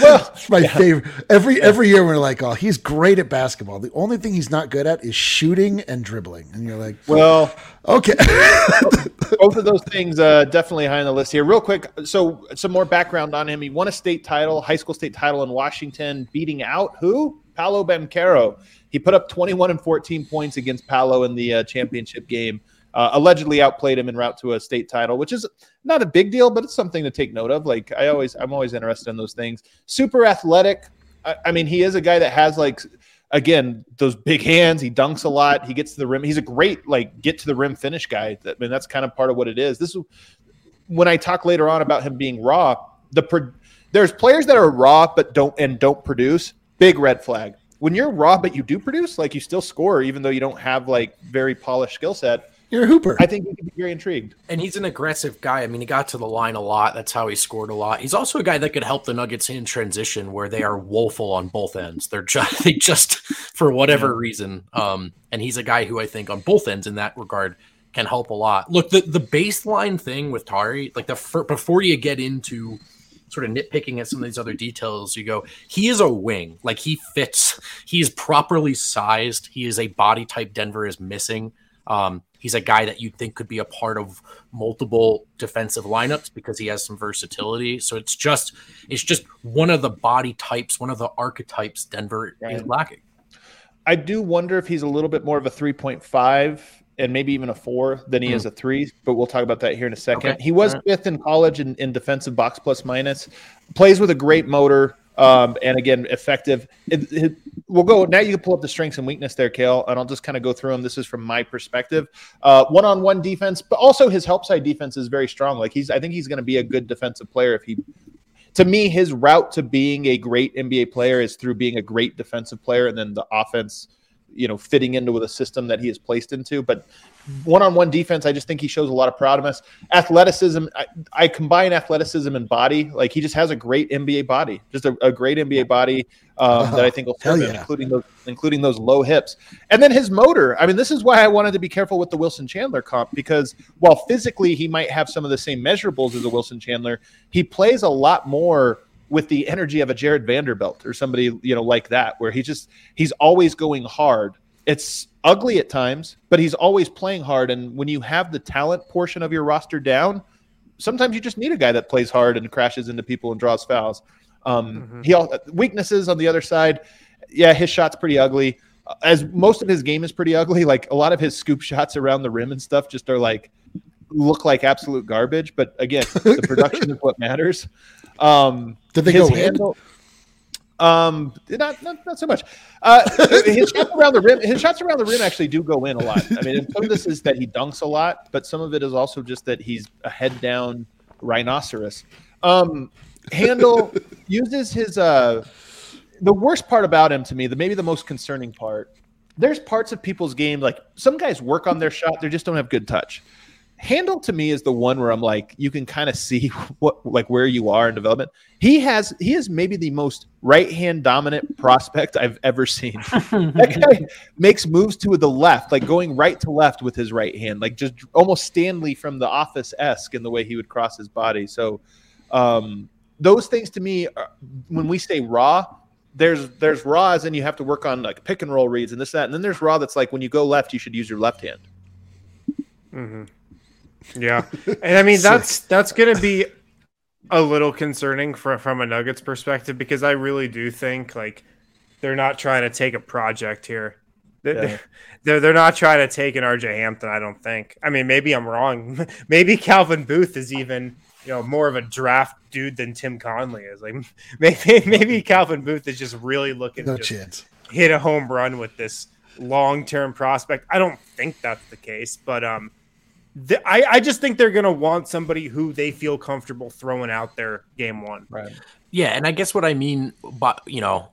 well, it's my favorite. Every every year we're like, oh, he's great at basketball. The only thing he's not good at is shooting and dribbling. And you're like, Well, okay, both of those things uh, definitely high on the list here. Real quick, so some more background on him. He won a state title, high school state title in Washington, beating out who? Paolo Banchero. He put up 21 and 14 points against Paolo in the uh, championship game. Uh, allegedly outplayed him en route to a state title, which is not a big deal, but it's something to take note of. Like I always, I'm always interested in those things. Super athletic. I, I mean, he is a guy that has like again, those big hands. He dunks a lot. He gets to the rim. He's a great like get to the rim finish guy. I mean, that's kind of part of what it is. This is when I talk later on about him being raw. The pro- there's players that are raw but don't and don't produce. Big red flag. When you're raw but you do produce, like you still score even though you don't have like very polished skill set. You're a hooper. I think you could be very intrigued. And he's an aggressive guy. I mean, he got to the line a lot. That's how he scored a lot. He's also a guy that could help the Nuggets in transition, where they are woeful on both ends. They're just they just for whatever yeah. reason. Um, and he's a guy who I think on both ends in that regard can help a lot. Look, the the baseline thing with Tari, like the before you get into sort of nitpicking at some of these other details, you go, he is a wing. Like he fits. He is properly sized. He is a body type Denver is missing. Um, he's a guy that you think could be a part of multiple defensive lineups because he has some versatility. So it's just it's just one of the body types, one of the archetypes Denver right. is lacking. I do wonder if he's a little bit more of a 3.5 and maybe even a four than he mm. is a three, but we'll talk about that here in a second. Okay. He was right. fifth in college in, in defensive box plus minus, plays with a great motor, um, and again, effective. It, it, we'll go now. You can pull up the strengths and weakness there, Kale, and I'll just kind of go through them. This is from my perspective. One on one defense, but also his help side defense is very strong. Like he's, I think he's going to be a good defensive player if he. To me, his route to being a great NBA player is through being a great defensive player, and then the offense you know fitting into the system that he is placed into. But one-on-one defense, I just think he shows a lot of promise. Athleticism, I, I, combine athleticism and body. Like he just has a great NBA body, just a, a great NBA body um, that I think will serve him, yeah. including those including those low hips. And then his motor. I mean, this is why I wanted to be careful with the Wilson Chandler comp because while physically he might have some of the same measurables as a Wilson Chandler, he plays a lot more with the energy of a Jarred Vanderbilt or somebody you know like that, where he just he's always going hard. It's ugly at times, but he's always playing hard. And when you have the talent portion of your roster down, sometimes you just need a guy that plays hard and crashes into people and draws fouls. Um, mm-hmm. He all, weaknesses on the other side. Yeah, his shot's pretty ugly. As most of his game is pretty ugly. Like a lot of his scoop shots around the rim and stuff just are like look like absolute garbage. But again, the production is what matters. Um, Did they go handle? Um, not, not not so much. Uh, his shots around the rim, his shots around the rim actually do go in a lot. I mean, some of this is that he dunks a lot, but some of it is also just that he's a head down rhinoceros. Um, handle uses his uh, the worst part about him to me, the maybe the most concerning part. There's parts of people's game like some guys work on their shot, they just don't have good touch. Handle to me is the one where I'm like, you can kind of see what like where you are in development. He has he is maybe the most right hand dominant prospect I've ever seen. that guy makes moves to the left, like going right to left with his right hand, like just almost Stanley from the office esque in the way he would cross his body. So um, those things to me, are, when we say raw, there's there's raw as in you have to work on like pick and roll reads and this that, and then there's raw that's like when you go left, you should use your left hand. Mm-hmm. Yeah, and I mean that's that's gonna be a little concerning for, from a Nuggets perspective because I really do think like they're not trying to take a project here. They're, yeah. they're, they're not trying to take an RJ Hampton. I don't think. I mean, maybe I'm wrong. maybe Calvin Booth is even you know more of a draft dude than Tim Connolly is. Like maybe maybe Calvin Booth is just really looking no to chance hit a home run with this long term prospect. I don't think that's the case, but um the, I, I just think they're going to want somebody who they feel comfortable throwing out there game one. Right. Yeah. And I guess what I mean, but you know,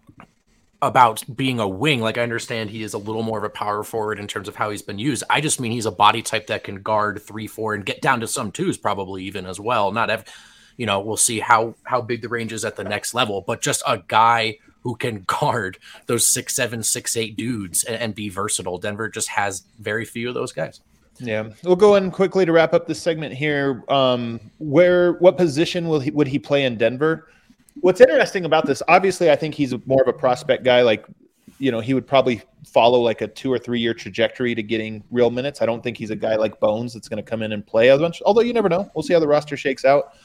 about being a wing, like I understand he is a little more of a power forward in terms of how he's been used. I just mean he's a body type that can guard three, four, and get down to some twos, probably even as well. Not have, you know, we'll see how how big the range is at the next level, but just a guy who can guard those six, seven, six, eight dudes and, and be versatile. Denver just has very few of those guys. Yeah, we'll go in quickly to wrap up this segment here. Um, where, what position will he, would he play in Denver? What's interesting about this, obviously, I think he's more of a prospect guy. Like, you know, he would probably follow like a two or three year trajectory to getting real minutes. I don't think he's a guy like Bones that's going to come in and play a bunch. Although you never know, we'll see how the roster shakes out.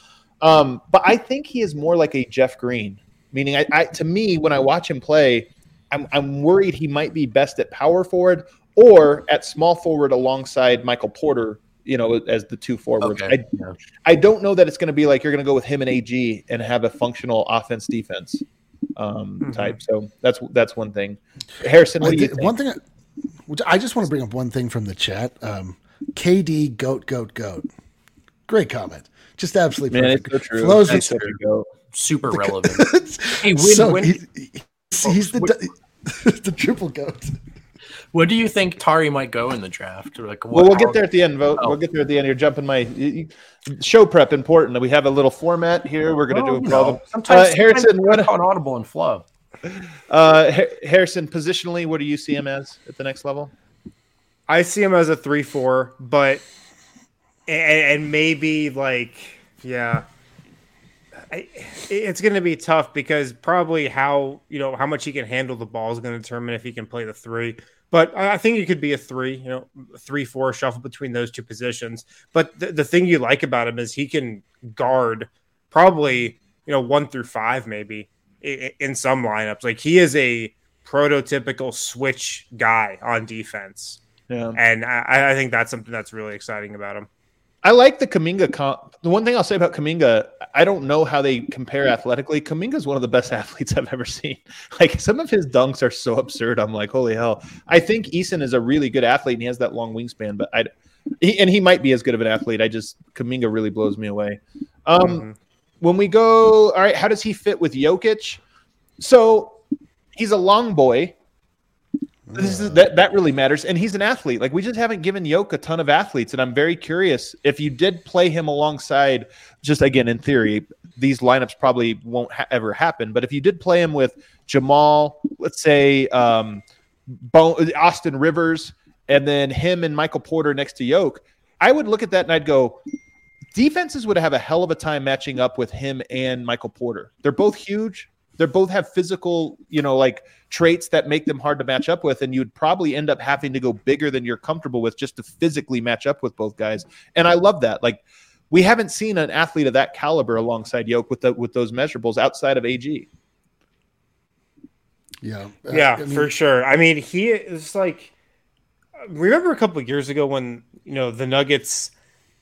Um, but I think he is more like a Jeff Green, meaning, I, I to me, when I watch him play, I'm, I'm worried he might be best at power forward or at small forward alongside Michael Porter, you know, as the two forwards. Okay. I, I don't know that it's going to be like you're going to go with him and AG and have a functional offense defense. um, Mhm. type. So that's that's one thing. Harrison, what I do you did- think? one thing, I, which I just want to bring up one thing from the chat. Um, KD goat goat goat. Great comment. Just absolutely Man, perfect. it's so true. Flows with such a. Super relevant. Hey, when, so when, he- he's, he's the the triple goat. When do you think Tari might go in the draft? Like, what, Well, we'll get there at the end. Vogt. Oh. We'll get there at the end. You're jumping my you- you- show prep important. We have a little format here. We're going to Well, do you a know, sometimes, Uh, Harrison, what- on Audible and Flow. Uh, Ha- Harrison, positionally, what do you see him as at the next level? I see him as a three four, but and, and maybe like yeah, I, it's going to be tough because probably how you know how much he can handle the ball is going to determine if he can play the three. But I think it could be a three, you know, three four shuffle between those two positions. But the, the thing you like about him is he can guard probably you know one through five maybe i- i- in some lineups. Like he is a prototypical switch guy on defense Yeah, and I, I think that's something that's really exciting about him. I like the Kuminga comp. The one thing I'll say about Kuminga, I don't know how they compare athletically. Kuminga is one of the best athletes I've ever seen. Like some of his dunks are so absurd. I'm like, holy hell! I think Eason is a really good athlete and he has that long wingspan, but I, he, and he might be as good of an athlete. I just Kuminga really blows me away. Um, Mhm. when we go, all right, how does he fit with Jokic? So he's a long boy. This is, that that really matters, and he's an athlete. Like we just haven't given Yoke a ton of athletes, and I'm very curious if you did play him alongside. Just again, in theory, these lineups probably won't ha- ever happen. But if you did play him with Jamal, let's say um, Bo- Austin Rivers, and then him and Michael Porter next to Yoke, I would look at that and I'd go, defenses would have a hell of a time matching up with him and Michael Porter. They're both huge. They both have physical, you know, like traits that make them hard to match up with, and you'd probably end up having to go bigger than you're comfortable with just to physically match up with both guys. And I love that. Like we haven't seen an athlete of that caliber alongside Yoke with the, with those measurables outside of AG. Yeah, yeah, I mean, for sure. I mean, he is like. Remember a couple of years ago when you know the Nuggets,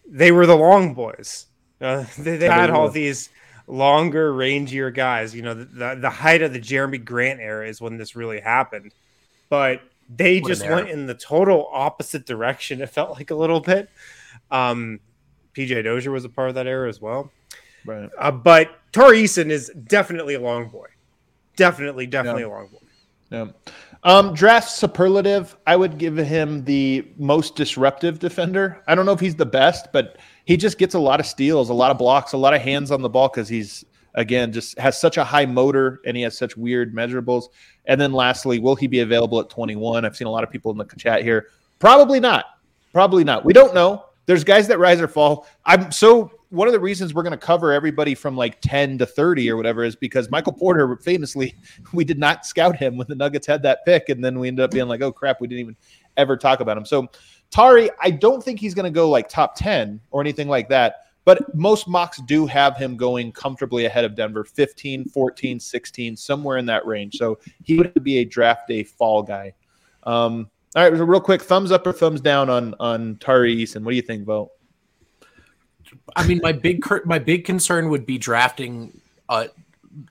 they were the long boys. Uh, they, they had all these longer, rangier guys. You know, the, the the height of the Jerami Grant era is when this really happened, but they What just went in the total opposite direction. It felt like a little bit. Um, PJ Dozier was a part of that era as well. Right. Uh, but Tari Eason is definitely a long boy. Definitely, definitely a long boy. Yeah. Um, draft superlative, I would give him the most disruptive defender. I don't know if he's the best, but he just gets a lot of steals, a lot of blocks, a lot of hands on the ball because he's again just has such a high motor and he has such weird measurables. And then lastly, will he be available at 21? I've seen a lot of people in the chat here. Probably not. Probably not. We don't know. There's guys that rise or fall. I'm so one of the reasons we're going to cover everybody from like 10 to 30 or whatever is because Michael Porter famously we did not scout him when the Nuggets had that pick, and then we ended up being like, oh crap, we didn't even ever talk about him. So Tari, I don't think he's going to go like top 10 or anything like that. But most mocks do have him going comfortably ahead of Denver 15, 14, 16, somewhere in that range. So he would be a draft day fall guy. Um, all right, real quick, thumbs up or thumbs down on on Tari Eason. What do you think, Bo? I mean, my big my big concern would be drafting, uh,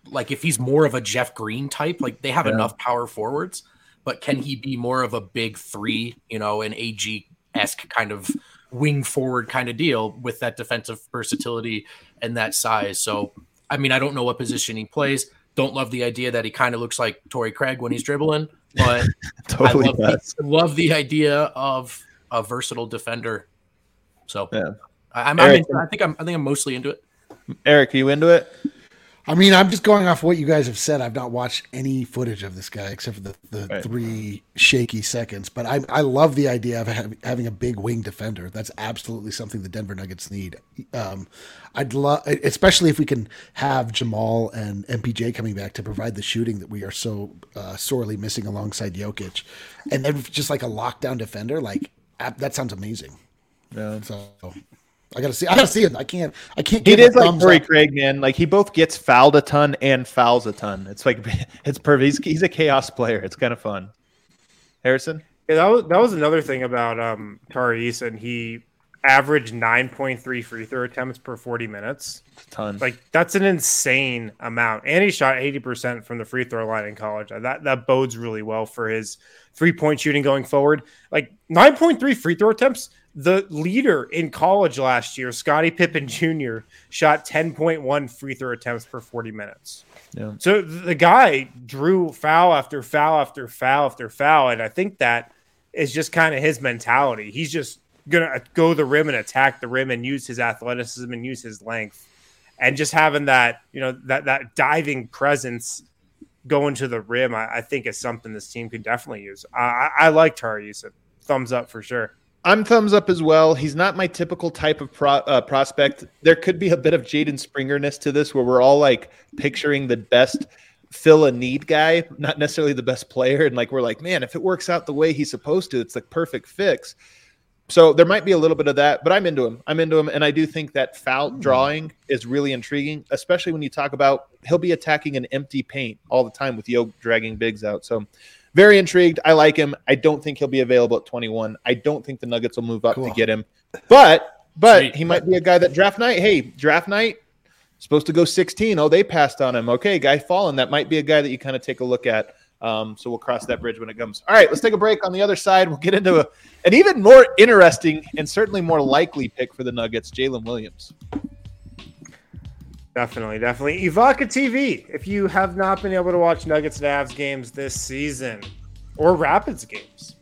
like if he's more of a Jeff Green type. Like they have Yeah. enough power forwards, but can he be more of a big three? You know, an AG esque kind of wing forward kind of deal with that defensive versatility and that size. So, I mean, I don't know what position he plays. Don't love the idea that he kind of looks like Torrey Craig when he's dribbling, but Totally I love the, love the idea of a versatile defender. So Yeah. I, I'm, I'm Eric. into, I think I'm I think I'm mostly into it. Eric, are you into it? I mean, I'm just going off what you guys have said. I've not watched any footage of this guy except for the, the Right. three shaky seconds. But I, I love the idea of having, having a big wing defender. That's absolutely something the Denver Nuggets need. Um, I'd love, especially if we can have Jamal and MPJ coming back to provide the shooting that we are so uh, sorely missing alongside Jokic, and then just like a lockdown defender, like ab- that sounds amazing. Yeah. So I gotta see. I gotta see it. I can't. I can't. He give a is like thumbs Torrey up. Craig, man. Like he both gets fouled a ton and fouls a ton. It's like it's perfect. He's, he's a chaos player. It's kind of fun. Harrison, Yeah, that was that was another thing about um Tari Eason. He averaged 9.3 free throw attempts per 40 minutes. It's a ton. Like that's an insane amount. And he shot 80% from the free throw line in college. That that bodes really well for his three-point shooting going forward. Like 9.3 free throw attempts. The leader in college last year, Scottie Pippen Jr., shot 10.1 free throw attempts per 40 minutes. Yeah. So the guy drew foul after foul after foul after foul. And I think that is just kind of his mentality. He's just gonna uh, go the rim and attack the rim and use his athleticism and use his length, and just having that you know that that diving presence going to the rim, I, I think is something this team could definitely use. I, I, I like Tari Yusuf. Thumbs up for sure. I'm thumbs up as well. He's not my typical type of pro, uh, prospect. There could be a bit of Jaden Springerness to this, where we're all like picturing the best fill a need guy, not necessarily the best player, and like we're like, man, if it works out the way he's supposed to, it's the perfect fix. So there might be a little bit of that, but I'm into him. I'm into him, and I do think that foul drawing is really intriguing, especially when you talk about he'll be attacking an empty paint all the time with Yoke dragging bigs out. So very intrigued. I like him. I don't think he'll be available at 21. I don't think the Nuggets will move up Cool. to get him, but but Sweet. he might be a guy that draft night. Hey, draft night supposed to go 16. Oh, they passed on him. Okay, guy fallen. That might be a guy that you kind of take a look at. Um, so we'll cross that bridge when it comes. All right, let's take a break. On the other side, we'll get into a, an even more interesting and certainly more likely pick for the Nuggets, Jalen Williams. Definitely, definitely. Evoca TV. If you have not been able to watch Nuggets and Avs games this season or Rapids games,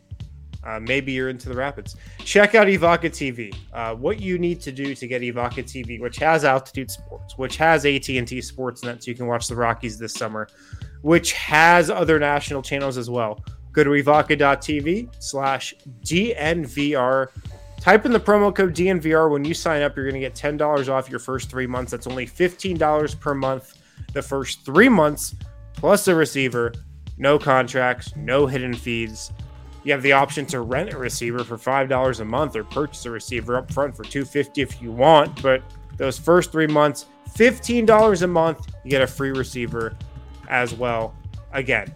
uh, maybe you're into the Rapids. Check out Evoca TV. Uh, what you need to do to get Evoca TV, which has Altitude Sports, which has AT&T Sportsnet, so you can watch the Rockies this summer, which has other national channels as well. Go to Evoca.tv slash DNVR. Type in the promo code DNVR when you sign up. You're going to get $10 off your first three months. That's only $15 per month the first three months, plus a receiver. No contracts, no hidden fees. You have the option to rent a receiver for $5 a month or purchase a receiver up front for 250 if you want. But those first three months, $15 a month, you get a free receiver as well. Again,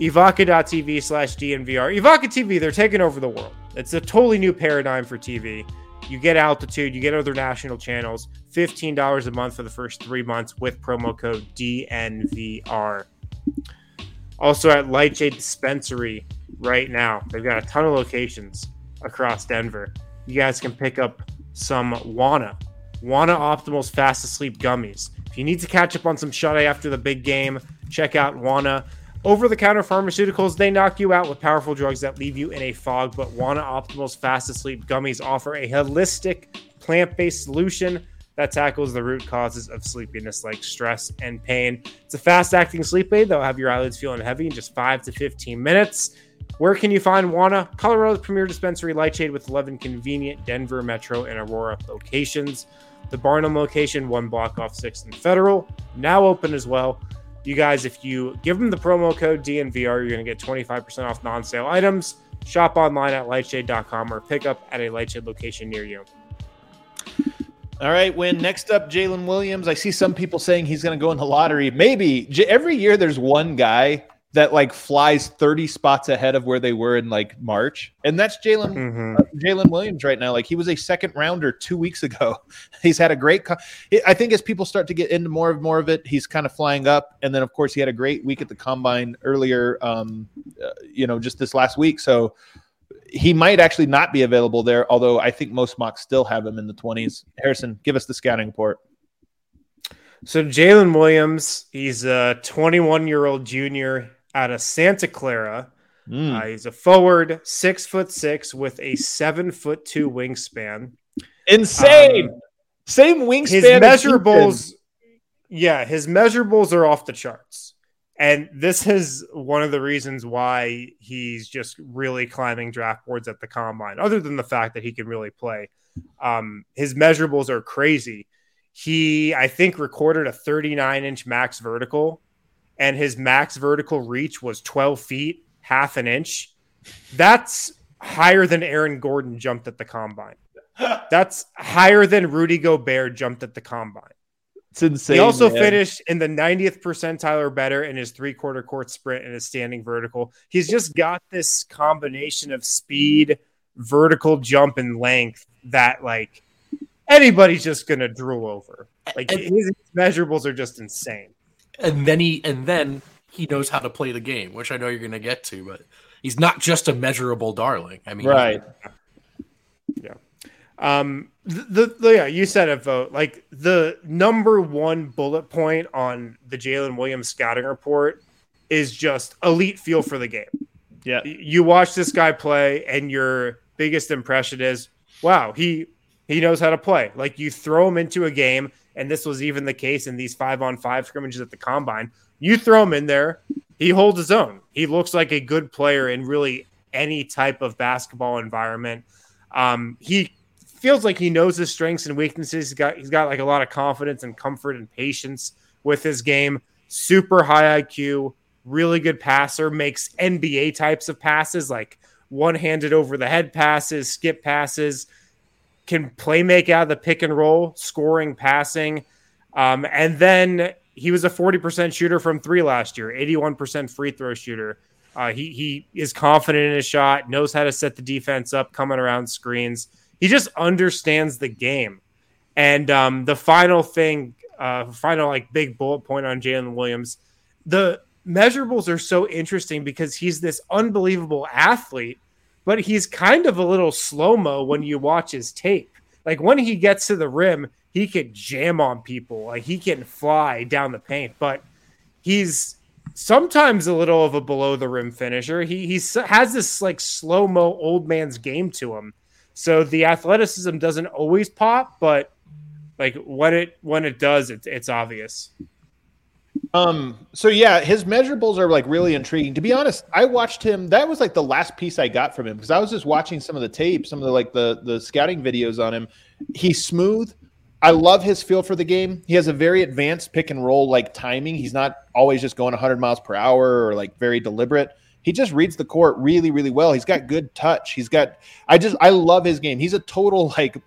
Evoca.tv slash DNVR. Evoca TV, they're taking over the world. It's a totally new paradigm for TV. You get altitude, you get other national channels, $15 a month for the first three months with promo code DNVR. Also at Lightshade Dispensary right now. They've got a ton of locations across Denver. You guys can pick up some Wana, Wana Optimal's Fast Asleep gummies. If you need to catch up on some shut eye after the big game, check out Wana. Over the counter pharmaceuticals, they knock you out with powerful drugs that leave you in a fog, but Wana Optimal's Fast Asleep gummies offer a holistic plant based solution that tackles the root causes of sleepiness like stress and pain. It's a fast acting sleep aid that'll have your eyelids feeling heavy in just 5 to 15 minutes. Where can you find Wana? Colorado's premier dispensary Lightshade with 11 convenient Denver Metro and Aurora locations. The Barnum location, one block off 6th and Federal, now open as well. You guys, if you give them the promo code DNVR, you're going to get 25% off non sale items. Shop online at lightshade.com or pick up at a Lightshade location near you. All right, when next up, Jalen Williams. I see some people saying he's going to go in the lottery. Maybe every year there's one guy that like flies 30 spots ahead of where they were in like March, and that's Jalen Mhm. uh, Jalen Williams right now. Like he was a second rounder two weeks ago. He's had a great. Co- I think as people start to get into more of more of it, he's kind of flying up. And then of course he had a great week at the combine earlier. Um, uh, you know, just this last week. So he might actually not be available there. Although I think most mocks still have him in the 20s. Harrison, give us the scouting report. So Jalen Williams, he's a 21 year old junior out of Santa Clara. Mm. Uh, he's a forward, six foot six with a seven foot two wingspan. Insane. Um, Same wingspan. His measurables, yeah, his measurables are off the charts. And this is one of the reasons why he's just really climbing draft boards at the combine, other than the fact that he can really play. Um, his measurables are crazy. He, I think, recorded a 39 inch max vertical, and his max vertical reach was 12 feet, half an inch. That's higher than Aaron Gordon jumped at the combine. That's higher than Rudy Gobert jumped at the combine. It's insane. He also man. finished in the 90th percentile or better in his three quarter court sprint and his standing vertical. He's just got this combination of speed, vertical jump and length that like anybody's just gonna drool over. Like And- his, his measurables are just insane. And then he and then he knows how to play the game, which I know you're going to get to, but he's not just a measurable darling. I mean, Right. Yeah. Um, the, the yeah, you said it, Vogt like the number one bullet point on the Jalen Williams scouting report is just elite feel for the game. Yeah. You watch this guy play, and your biggest impression is, wow, he he knows how to play. Like you throw him into a game, and this was even the case in these five on five scrimmages at the combine. You throw him in there, he holds his own. He looks like a good player in really any type of basketball environment. Um, he feels like he knows his strengths and weaknesses. He's got he's got like a lot of confidence and comfort and patience with his game. Super high IQ, really good passer, makes NBA types of passes like one-handed over the head passes, skip passes, can play make out of the pick and roll, scoring, passing. Um, and then he was a 40% shooter from three last year, 81% free throw shooter. Uh, he he is confident in his shot, knows how to set the defense up, coming around screens. He just understands the game. And um, the final thing, uh, final like big bullet point on Jalen Williams, the measurables are so interesting because he's this unbelievable athlete, but he's kind of a little slow mo when you watch his tape. Like when he gets to the rim, he can jam on people, like he can fly down the paint, but he's sometimes a little of a below the rim finisher. He he's has this like slow mo old man's game to him. So the athleticism doesn't always pop, but like when it when it does, it's it's obvious. Um. So yeah, his measurables are like really intriguing. To be honest, I watched him. That was like the last piece I got from him because I was just watching some of the tape, some of the like the the scouting videos on him. He's smooth. I love his feel for the game. He has a very advanced pick and roll like timing. He's not always just going 100 miles per hour or like very deliberate. He just reads the court really, really well. He's got good touch. He's got. I just I love his game. He's a total like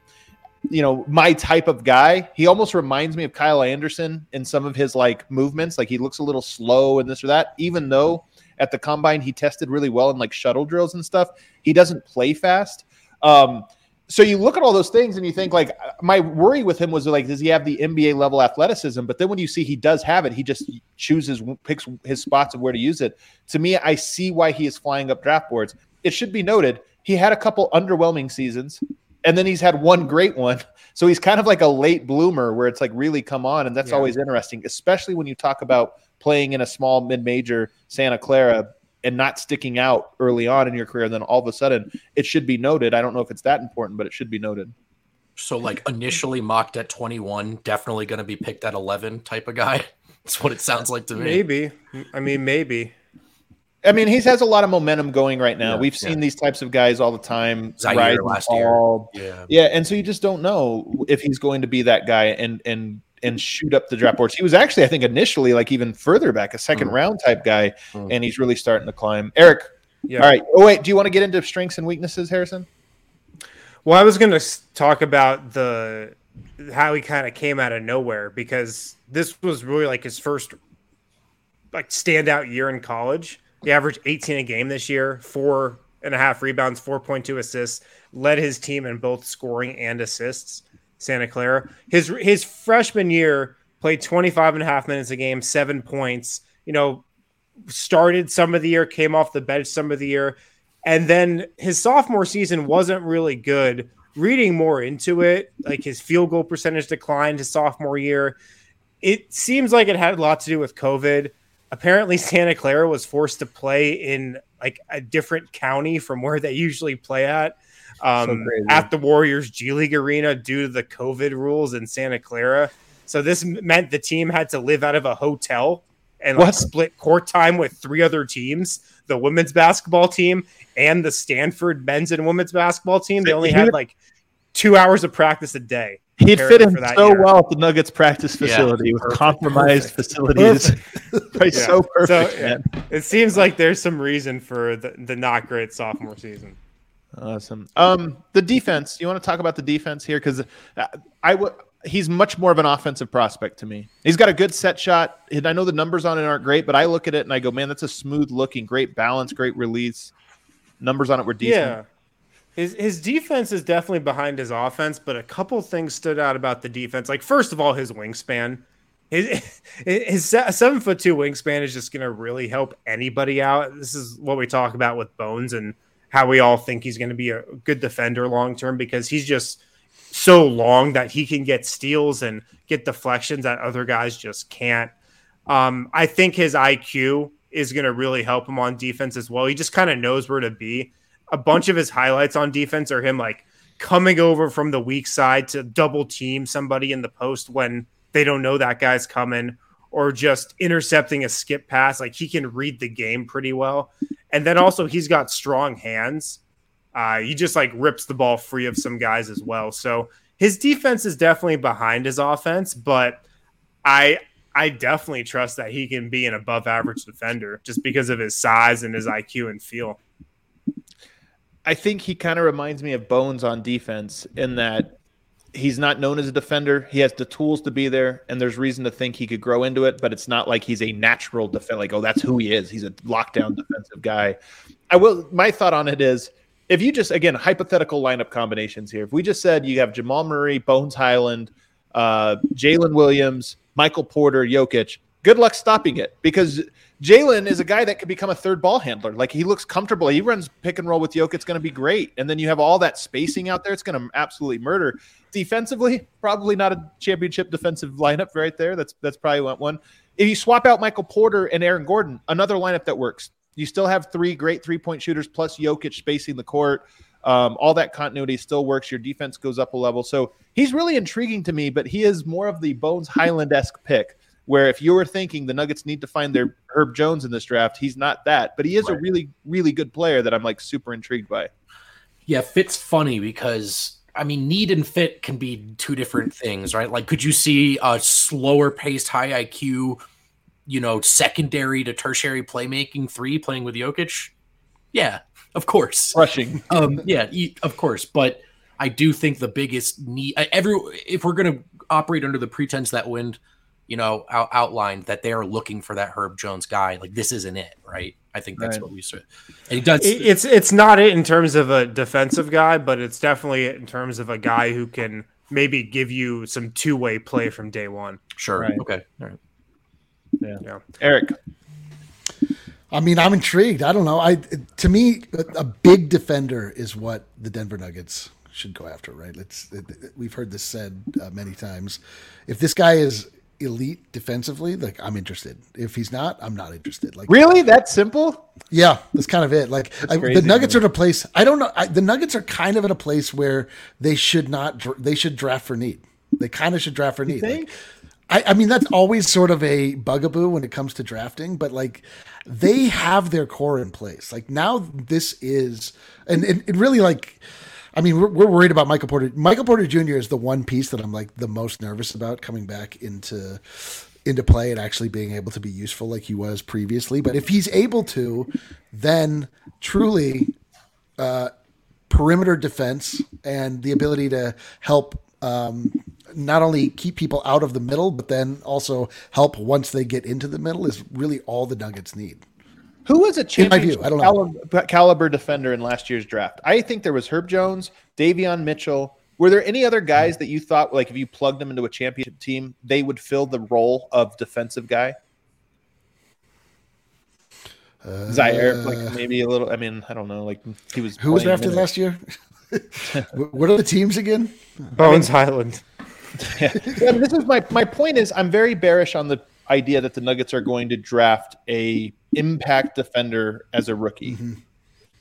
you know, my type of guy. He almost reminds me of Kyle Anderson in some of his like movements. Like he looks a little slow and this or that, even though at the combine he tested really well in like shuttle drills and stuff. He doesn't play fast. Um, so you look at all those things and you think like my worry with him was like, does he have the NBA level athleticism? But then when you see he does have it, he just chooses picks his spots of where to use it. To me, I see why he is flying up draft boards. It should be noted he had a couple underwhelming seasons and then he's had one great one. So he's kind of like a late bloomer where it's like really come on, and that's Yeah. always interesting, especially when you talk about playing in a small mid-major Santa Clara and not sticking out early on in your career. And then all of a sudden, it should be noted. I don't know if it's that important, but it should be noted. So like initially mocked at 21, definitely going to be picked at 11 type of guy. That's what it sounds like to me. Maybe. I mean, maybe. I mean, he has a lot of momentum going right now. Yeah, We've seen yeah. these types of guys all the time. Ziaire rise and last year. fall. Yeah. Yeah, and so you just don't know if he's going to be that guy and and and shoot up the draft boards. He was actually, I think, initially like even further back, a second Mm. round type guy, Mm. and he's really starting to climb. Eric, Yeah. all right. Oh wait, do you want to get into strengths and weaknesses, Harrison? Well, I was going to talk about the how he kind of came out of nowhere because this was really like his first like standout year in college. He averaged 18 a game this year, four and a half rebounds, 4.2 assists, led his team in both scoring and assists. Santa Clara. His his freshman year played 25 and a half minutes a game, seven points. You know, started some of the year, came off the bench some of the year, and then his sophomore season wasn't really good. Reading more into it, like his field goal percentage declined his sophomore year. It seems like it had a lot to do with COVID. Apparently, Santa Clara was forced to play in like a different county from where they usually play at. Um, crazy. at the Warriors G League arena due to the COVID rules in Santa Clara. So this meant the team had to live out of a hotel and like split court time with three other teams, the women's basketball team and the Stanford men's and women's basketball team. They only had like two hours of practice a day. He'd fit in so year. well at the Nuggets practice Yeah, facility with perfect, compromised perfect. facilities. Right, Yeah. So perfect, So, yeah. man. It seems like there's some reason for the, the not great sophomore season. Awesome. Um, the defense. You want to talk about the defense here because I would. He's much more of an offensive prospect to me. He's got a good set shot. And I know the numbers on it aren't great, but I look at it and I go, man, that's a smooth looking, great balance, great release. Numbers on it were decent. Yeah. His his defense is definitely behind his offense, but a couple things stood out about the defense. Like first of all, his wingspan. His, his seven foot two wingspan is just going to really help anybody out. This is what we talk about with Bones and how we all think he's going to be a good defender long term because he's just so long that he can get steals and get deflections that other guys just can't. Um, I think his IQ is going to really help him on defense as well. He just kind of knows where to be. A bunch of his highlights on defense are him like coming over from the weak side to double team somebody in the post when they don't know that guy's coming or just intercepting a skip pass. Like he can read the game pretty well. And then also he's got strong hands. Uh, he just like rips the ball free of some guys as well. So his defense is definitely behind his offense, but I I definitely trust that he can be an above average defender just because of his size and his IQ and feel. I think he kind of reminds me of Bones on defense in that he's not known as a defender. He has the tools to be there, and there's reason to think he could grow into it. But it's not like he's a natural defender. Like, oh, that's who he is. He's a lockdown defensive guy. I will. My thought on it is if you just again hypothetical lineup combinations here, if we just said you have Jamal Murray, Bones Hyland, uh, Jalen Williams, Michael Porter, Jokic, good luck stopping it because Jalen is a guy that could become a third ball handler. Like he looks comfortable. He runs pick and roll with Jokic. It's going to be great. And then you have all that spacing out there. It's going to absolutely murder. Defensively, probably not a championship defensive lineup right there. That's that's probably one. If you swap out Michael Porter and Aaron Gordon, another lineup that works. You still have three great three point shooters plus Jokic spacing the court. Um, all that continuity still works. Your defense goes up a level. So he's really intriguing to me, but he is more of the Bones Hyland esque pick. Where if you were thinking the Nuggets need to find their Herb Jones in this draft, he's not that, but he is right. a really, really good player that I'm like super intrigued by. Yeah, fit's funny because I mean, need and fit can be two different things, right? Like, could you see a slower paced, high IQ you know, secondary to tertiary playmaking three playing with Jokic? Yeah, of course. Rushing. um, yeah, of course. But I do think the biggest need every if we're going to operate under the pretense that Wind, you know, out, outlined that they are looking for that Herb Jones guy, like this isn't it, right? I think that's right. what we said. And he does. It's it's not it in terms of a defensive guy, but it's definitely in terms of a guy who can maybe give you some two way play from day one. Sure. Right. Okay. All right. Yeah. yeah. Eric. I mean, I'm intrigued. I don't know. I to me, a, big defender is what the Denver Nuggets should go after, right? Let's. It, it, we've heard this said uh, many times. If this guy is elite defensively, like I'm interested. If he's not, I'm not interested. Like really, that simple? Yeah, that's kind of it. Like I, the Nuggets man. are at a place. I don't know. I, the Nuggets are kind of at a place where they should not. They should draft for need. They kind of should draft for need. Like, I, I mean, that's always sort of a bugaboo when it comes to drafting, but like they have their core in place. Like now, this is, and it, it really like, I mean, we're, we're worried about Michael Porter. Michael Porter Jr. is the one piece that I'm like the most nervous about coming back into into play and actually being able to be useful like he was previously. But if he's able to, then truly, uh, perimeter defense and the ability to help um, not only keep people out of the middle, but then also help once they get into the middle is really all the Nuggets need. Who was a championship view, caliber, caliber, defender in last year's draft? I think there was Herb Jones, Davion Mitchell. Were there any other guys that you thought, like, if you plugged them into a championship team, they would fill the role of defensive guy? Uh, Ziaire, like maybe a little. I mean, I don't know. Like he was. Who was drafted last year? what are the teams again? Bones I mean, Hyland. yeah. this is my my point is I'm very bearish on the idea that the Nuggets are going to draft a impact defender as a rookie. Mm-hmm.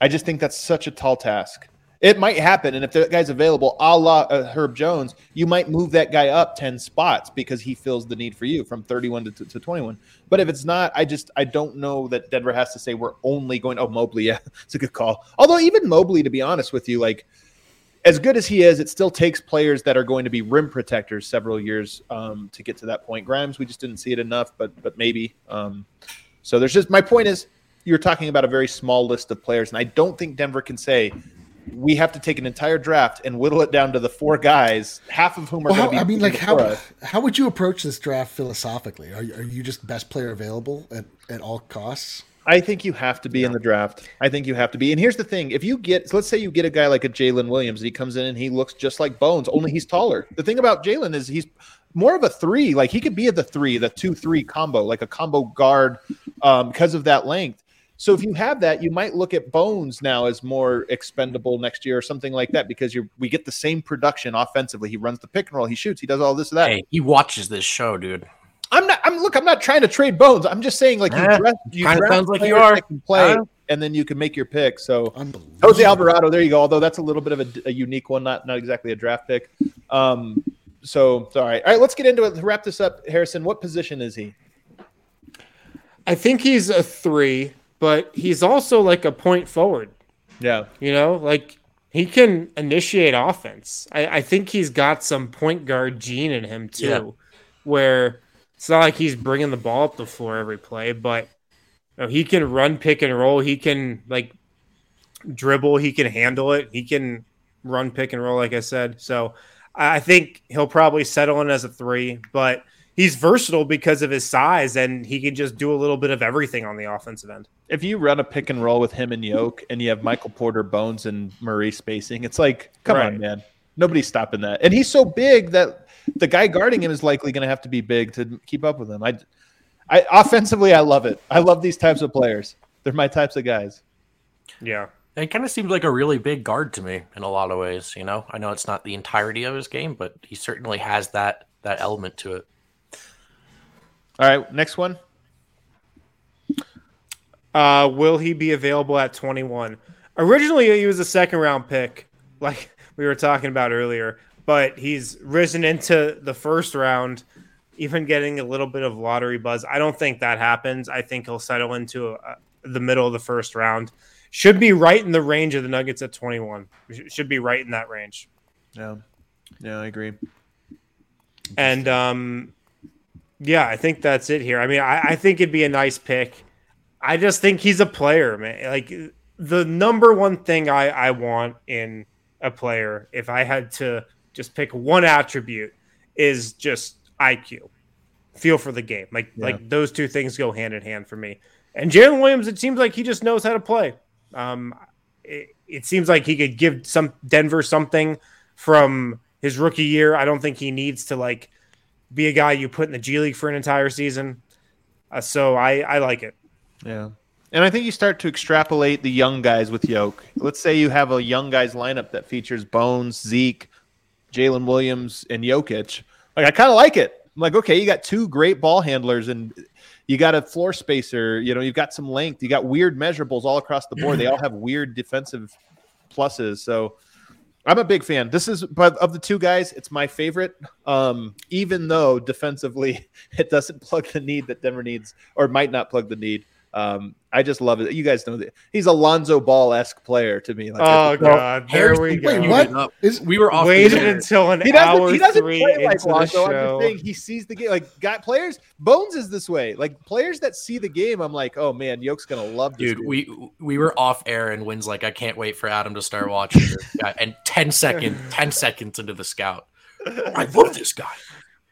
I just think that's such a tall task. It might happen, and if that guy's available, a la uh, Herb Jones, you might move that guy up ten spots because he fills the need for you from 31 to, to 21. But if it's not, I just I don't know that Denver has to say we're only going. Oh, Mobley, yeah, it's a good call. Although even Mobley, to be honest with you, like as good as he is, it still takes players that are going to be rim protectors several years um, to get to that point. Grimes, we just didn't see it enough, but but maybe. Um, so there's just my point is you're talking about a very small list of players, and I don't think Denver can say we have to take an entire draft and whittle it down to the four guys, half of whom are Well, going to be. I mean, like how us. how would you approach this draft philosophically? Are you, are you just best player available at, at all costs? I think you have to be in the draft. I think you have to be. And here's the thing: if you get, so let's say you get a guy like a Jalen Williams, and he comes in and he looks just like Bones, only he's taller. The thing about Jalen is he's more of a three. Like he could be at the three, the two three combo, like a combo guard, um, because of that length. So if you have that, you might look at Bones now as more expendable next year or something like that because you're we get the same production offensively. He runs the pick and roll, he shoots, he does all this and that. Hey, he watches this show, dude. I'm not. I'm look. I'm not trying to trade Bones. I'm just saying, like you, Eh, draft, you kinda draft sounds like you are. that can play, Huh? and then you can make your pick. So Jose Alvarado, there you go. Although that's a little bit of a, a unique one, not not exactly a draft pick. Um, so right. All right, let's get into it. Wrap this up, Harrison. What position is he? I think he's a three, but he's also like a point forward. Yeah, You know, like he can initiate offense. I, I think he's got some point guard gene in him too, Yeah. where it's not like he's bringing the ball up the floor every play, but you know, he can run pick and roll. He can like dribble. He can handle it. He can run pick and roll, like I said. So I think he'll probably settle in as a three, but he's versatile because of his size and he can just do a little bit of everything on the offensive end. if you run a pick and roll with him and Yoke, and you have Michael Porter, Bones, and Murray spacing, it's like, come Right. on, man. Nobody's stopping that. And he's so big that the guy guarding him is likely going to have to be big to keep up with him. I, I offensively, I love it. I love these types of players. They're my types of guys. Yeah. It kind of seems like a really big guard to me in a lot of ways. You know, I know it's not the entirety of his game, but he certainly has that that element to it. All right, next one. Uh, will he be available at 21? Originally, he was a second round pick, like we were talking about earlier, but he's risen into the first round, even getting a little bit of lottery buzz. I don't think that happens. I think he'll settle into uh the middle of the first round. Should be right in the range of the Nuggets at 21. Should be right in that range. Yeah, yeah, I agree. And um, yeah, I think that's it here. I mean, I, I think it'd be a nice pick. I just think he's a player, man. Like the number one thing I, I want in a player, if I had to just pick one attribute, is just IQ, feel for the game. Like Yeah. like those two things go hand in hand for me. And Jalen Williams, it seems like he just knows how to play. Um, it, it seems like he could give some Denver something from his rookie year. I don't think he needs to like be a guy you put in the G League for an entire season. Uh, so I I like it. Yeah. And I think you start to extrapolate the young guys with Yoke. Let's say you have a young guys lineup that features Bones, Zeke, Jalen Williams, and Jokic. Like I kind of like it. I'm like, okay, you got two great ball handlers and you got a floor spacer, you know, you've got some length, you got weird measurables all across the board. they all have weird defensive pluses. So I'm a big fan. This is but of the two guys, it's my favorite. Um, even though defensively it doesn't plug the need that Denver needs, or might not plug the need. Um, I just love it. You guys know that he's a Lonzo Ball esque player to me. Like, Oh god, there we go. Wait, queued what? it up. We were off. Waited air. until an he hour doesn't. He doesn't three play like the Lonzo. I'm show. just saying he sees the game. Like got players. Bones is this way. Like players that see the game. I'm like, oh man, Yoke's gonna love this. Dude, we we were off air and Wind's like, I can't wait for Adam to start watching this guy. And 10 second, 10 seconds into the scout. I love this guy.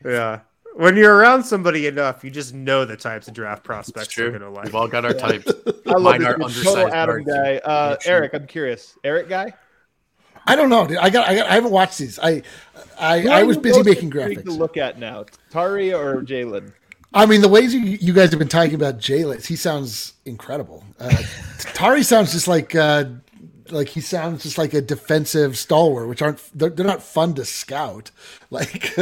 Yeah. When you're around somebody enough, you just know the types of draft prospects you're gonna like. We've all got our types. I love Mine this are undersized total Adam guy. Uh, Eric, I'm curious. Eric guy. I don't know. Dude. I got, I got. I haven't watched these. I, I, I was busy making graphics. To look at now, Tari or Jalen. I mean, the ways you, you guys have been talking about Jalen, he sounds incredible. Uh, Tari sounds just like uh, like he sounds just like a defensive stalwart, which aren't they're, they're not fun to scout. Like,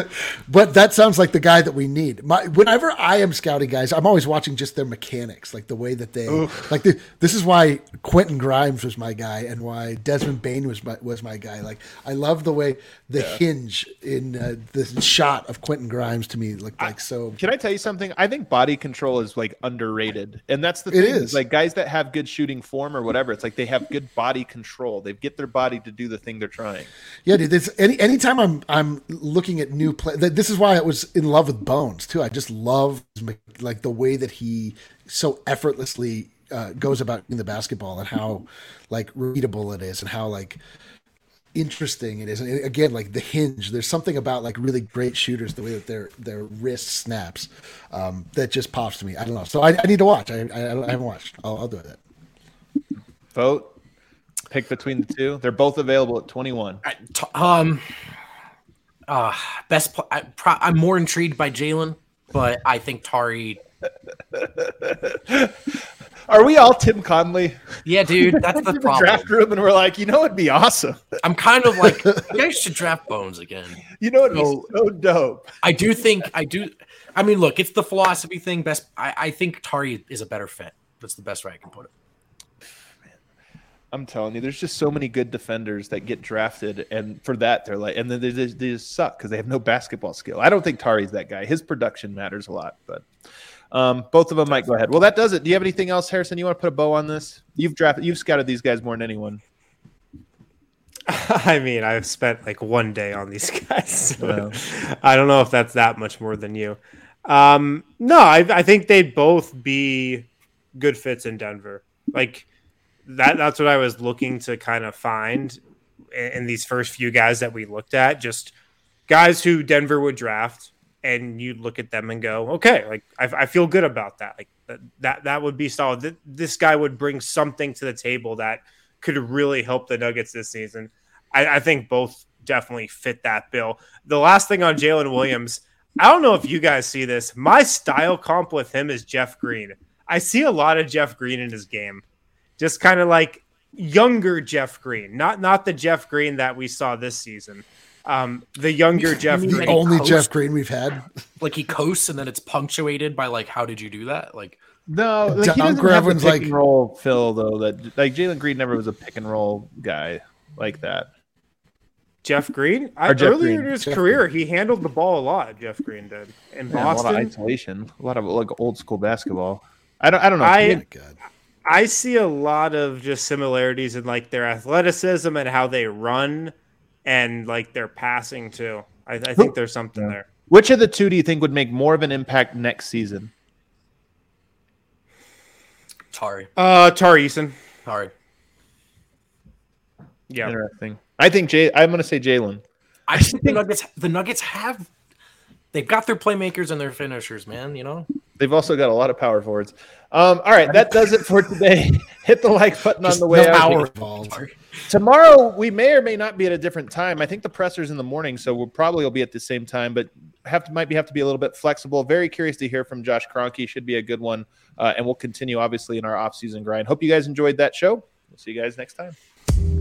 but that sounds like the guy that we need. My, whenever I am scouting guys, I'm always watching just their mechanics, like the way that they like. The, this is why Quentin Grimes was my guy, and why Desmond Bane was my was my guy. Like, I love the way the hinge in uh, the shot of Quentin Grimes to me looked like so. Can I tell you something? I think body control is like underrated, and that's the It thing. is. like guys that have good shooting form or whatever. It's like they have good body control. They get their body to do the thing they're trying. Yeah, dude. This any anytime I'm I'm looking at new play. th- This is why I was in love with Bones too. I just love like the way that he so effortlessly uh, goes about in the basketball and how like readable it is and how like interesting it is. And again, like the hinge, there's something about like really great shooters, the way that their their wrist snaps, um, that just pops to me. I don't know. So I, I need to watch. I, I, I haven't watched. I'll, I'll do it. Vote. Pick between the two. They're both available at 21. I- t- um, uh, best. Pl- I, pro- I'm more intrigued by Jalen, but I think Tari. Are we all Tim Connolly? Yeah, dude, that's the problem. draft room, and we're like, you know, it'd be awesome. I'm kind of like, you guys should draft Bones again. You know, it'd be No. so dope. I do think I do. I mean, look, it's the philosophy thing. Best. I, I think Tari is a better fit. That's the best way I can put it. I'm telling you, there's just so many good defenders that get drafted, and for that, they're like, and then they, just- they just suck because they have no basketball skill. I don't think Tari's that guy. His production matters a lot, but um, both of them might go ahead. Well, that does it. Do you have anything else, Harrison? You want to put a bow on this? You've drafted, you've scouted these guys more than anyone. I mean, I've spent like one day on these guys. so Wow. I don't know if that's that much more than you. Um, no, I, I think they'd both be good fits in Denver. Like that. That's what I was looking to kind of find in, these first few guys that we looked at. Just guys who Denver would draft, and you look at them and go, okay, like I, I feel good about that. Like that, that that would be solid. Th- This guy would bring something to the table that could really help the Nuggets this season. I, I think both definitely fit that bill. The last thing on Jalen Williams, I don't know if you guys see this. My style comp with him is Jeff Green. I see a lot of Jeff Green in his game, just kind of like younger Jeff Green, not not the Jeff Green that we saw this season. Um, the younger Jeff mean The Green. only coast- Jeff Green we've had. Like he coasts and then it's punctuated by like, how did you do that? Like, No, like, he Dunk doesn't have the pick like- and roll Phil though. That like Jalen Green never was a pick and roll guy like that. Jeff Green. I, Jeff earlier Green. in his Jeff career, he handled the ball a lot. Jeff Green did in Yeah, a lot of isolation, a lot of like old school basketball. I don't, I don't know. I- Oh my God. I see a lot of just similarities in like their athleticism and how they run and like their passing too. I, I think there's something there. Which of the two do you think would make more of an impact next season? Tari, Uh, Tari Eason. Tari. Yeah. Interesting. I think Jay. I'm going to say Jalen. I think the Nuggets. The Nuggets have. They've got their playmakers and their finishers, man. You know. They've also got a lot of power forwards. Um, all right, that does it for today. Hit the like button on the way no out. involved. Tomorrow we may or may not be at a different time. I think the presser's in the morning, so we'll probably will be at the same time, but have to might be have to be a little bit flexible. Very curious to hear from Josh Kroenke. Should be a good one, uh, and we'll continue obviously in our off season grind. Hope you guys enjoyed that show. We'll see you guys next time.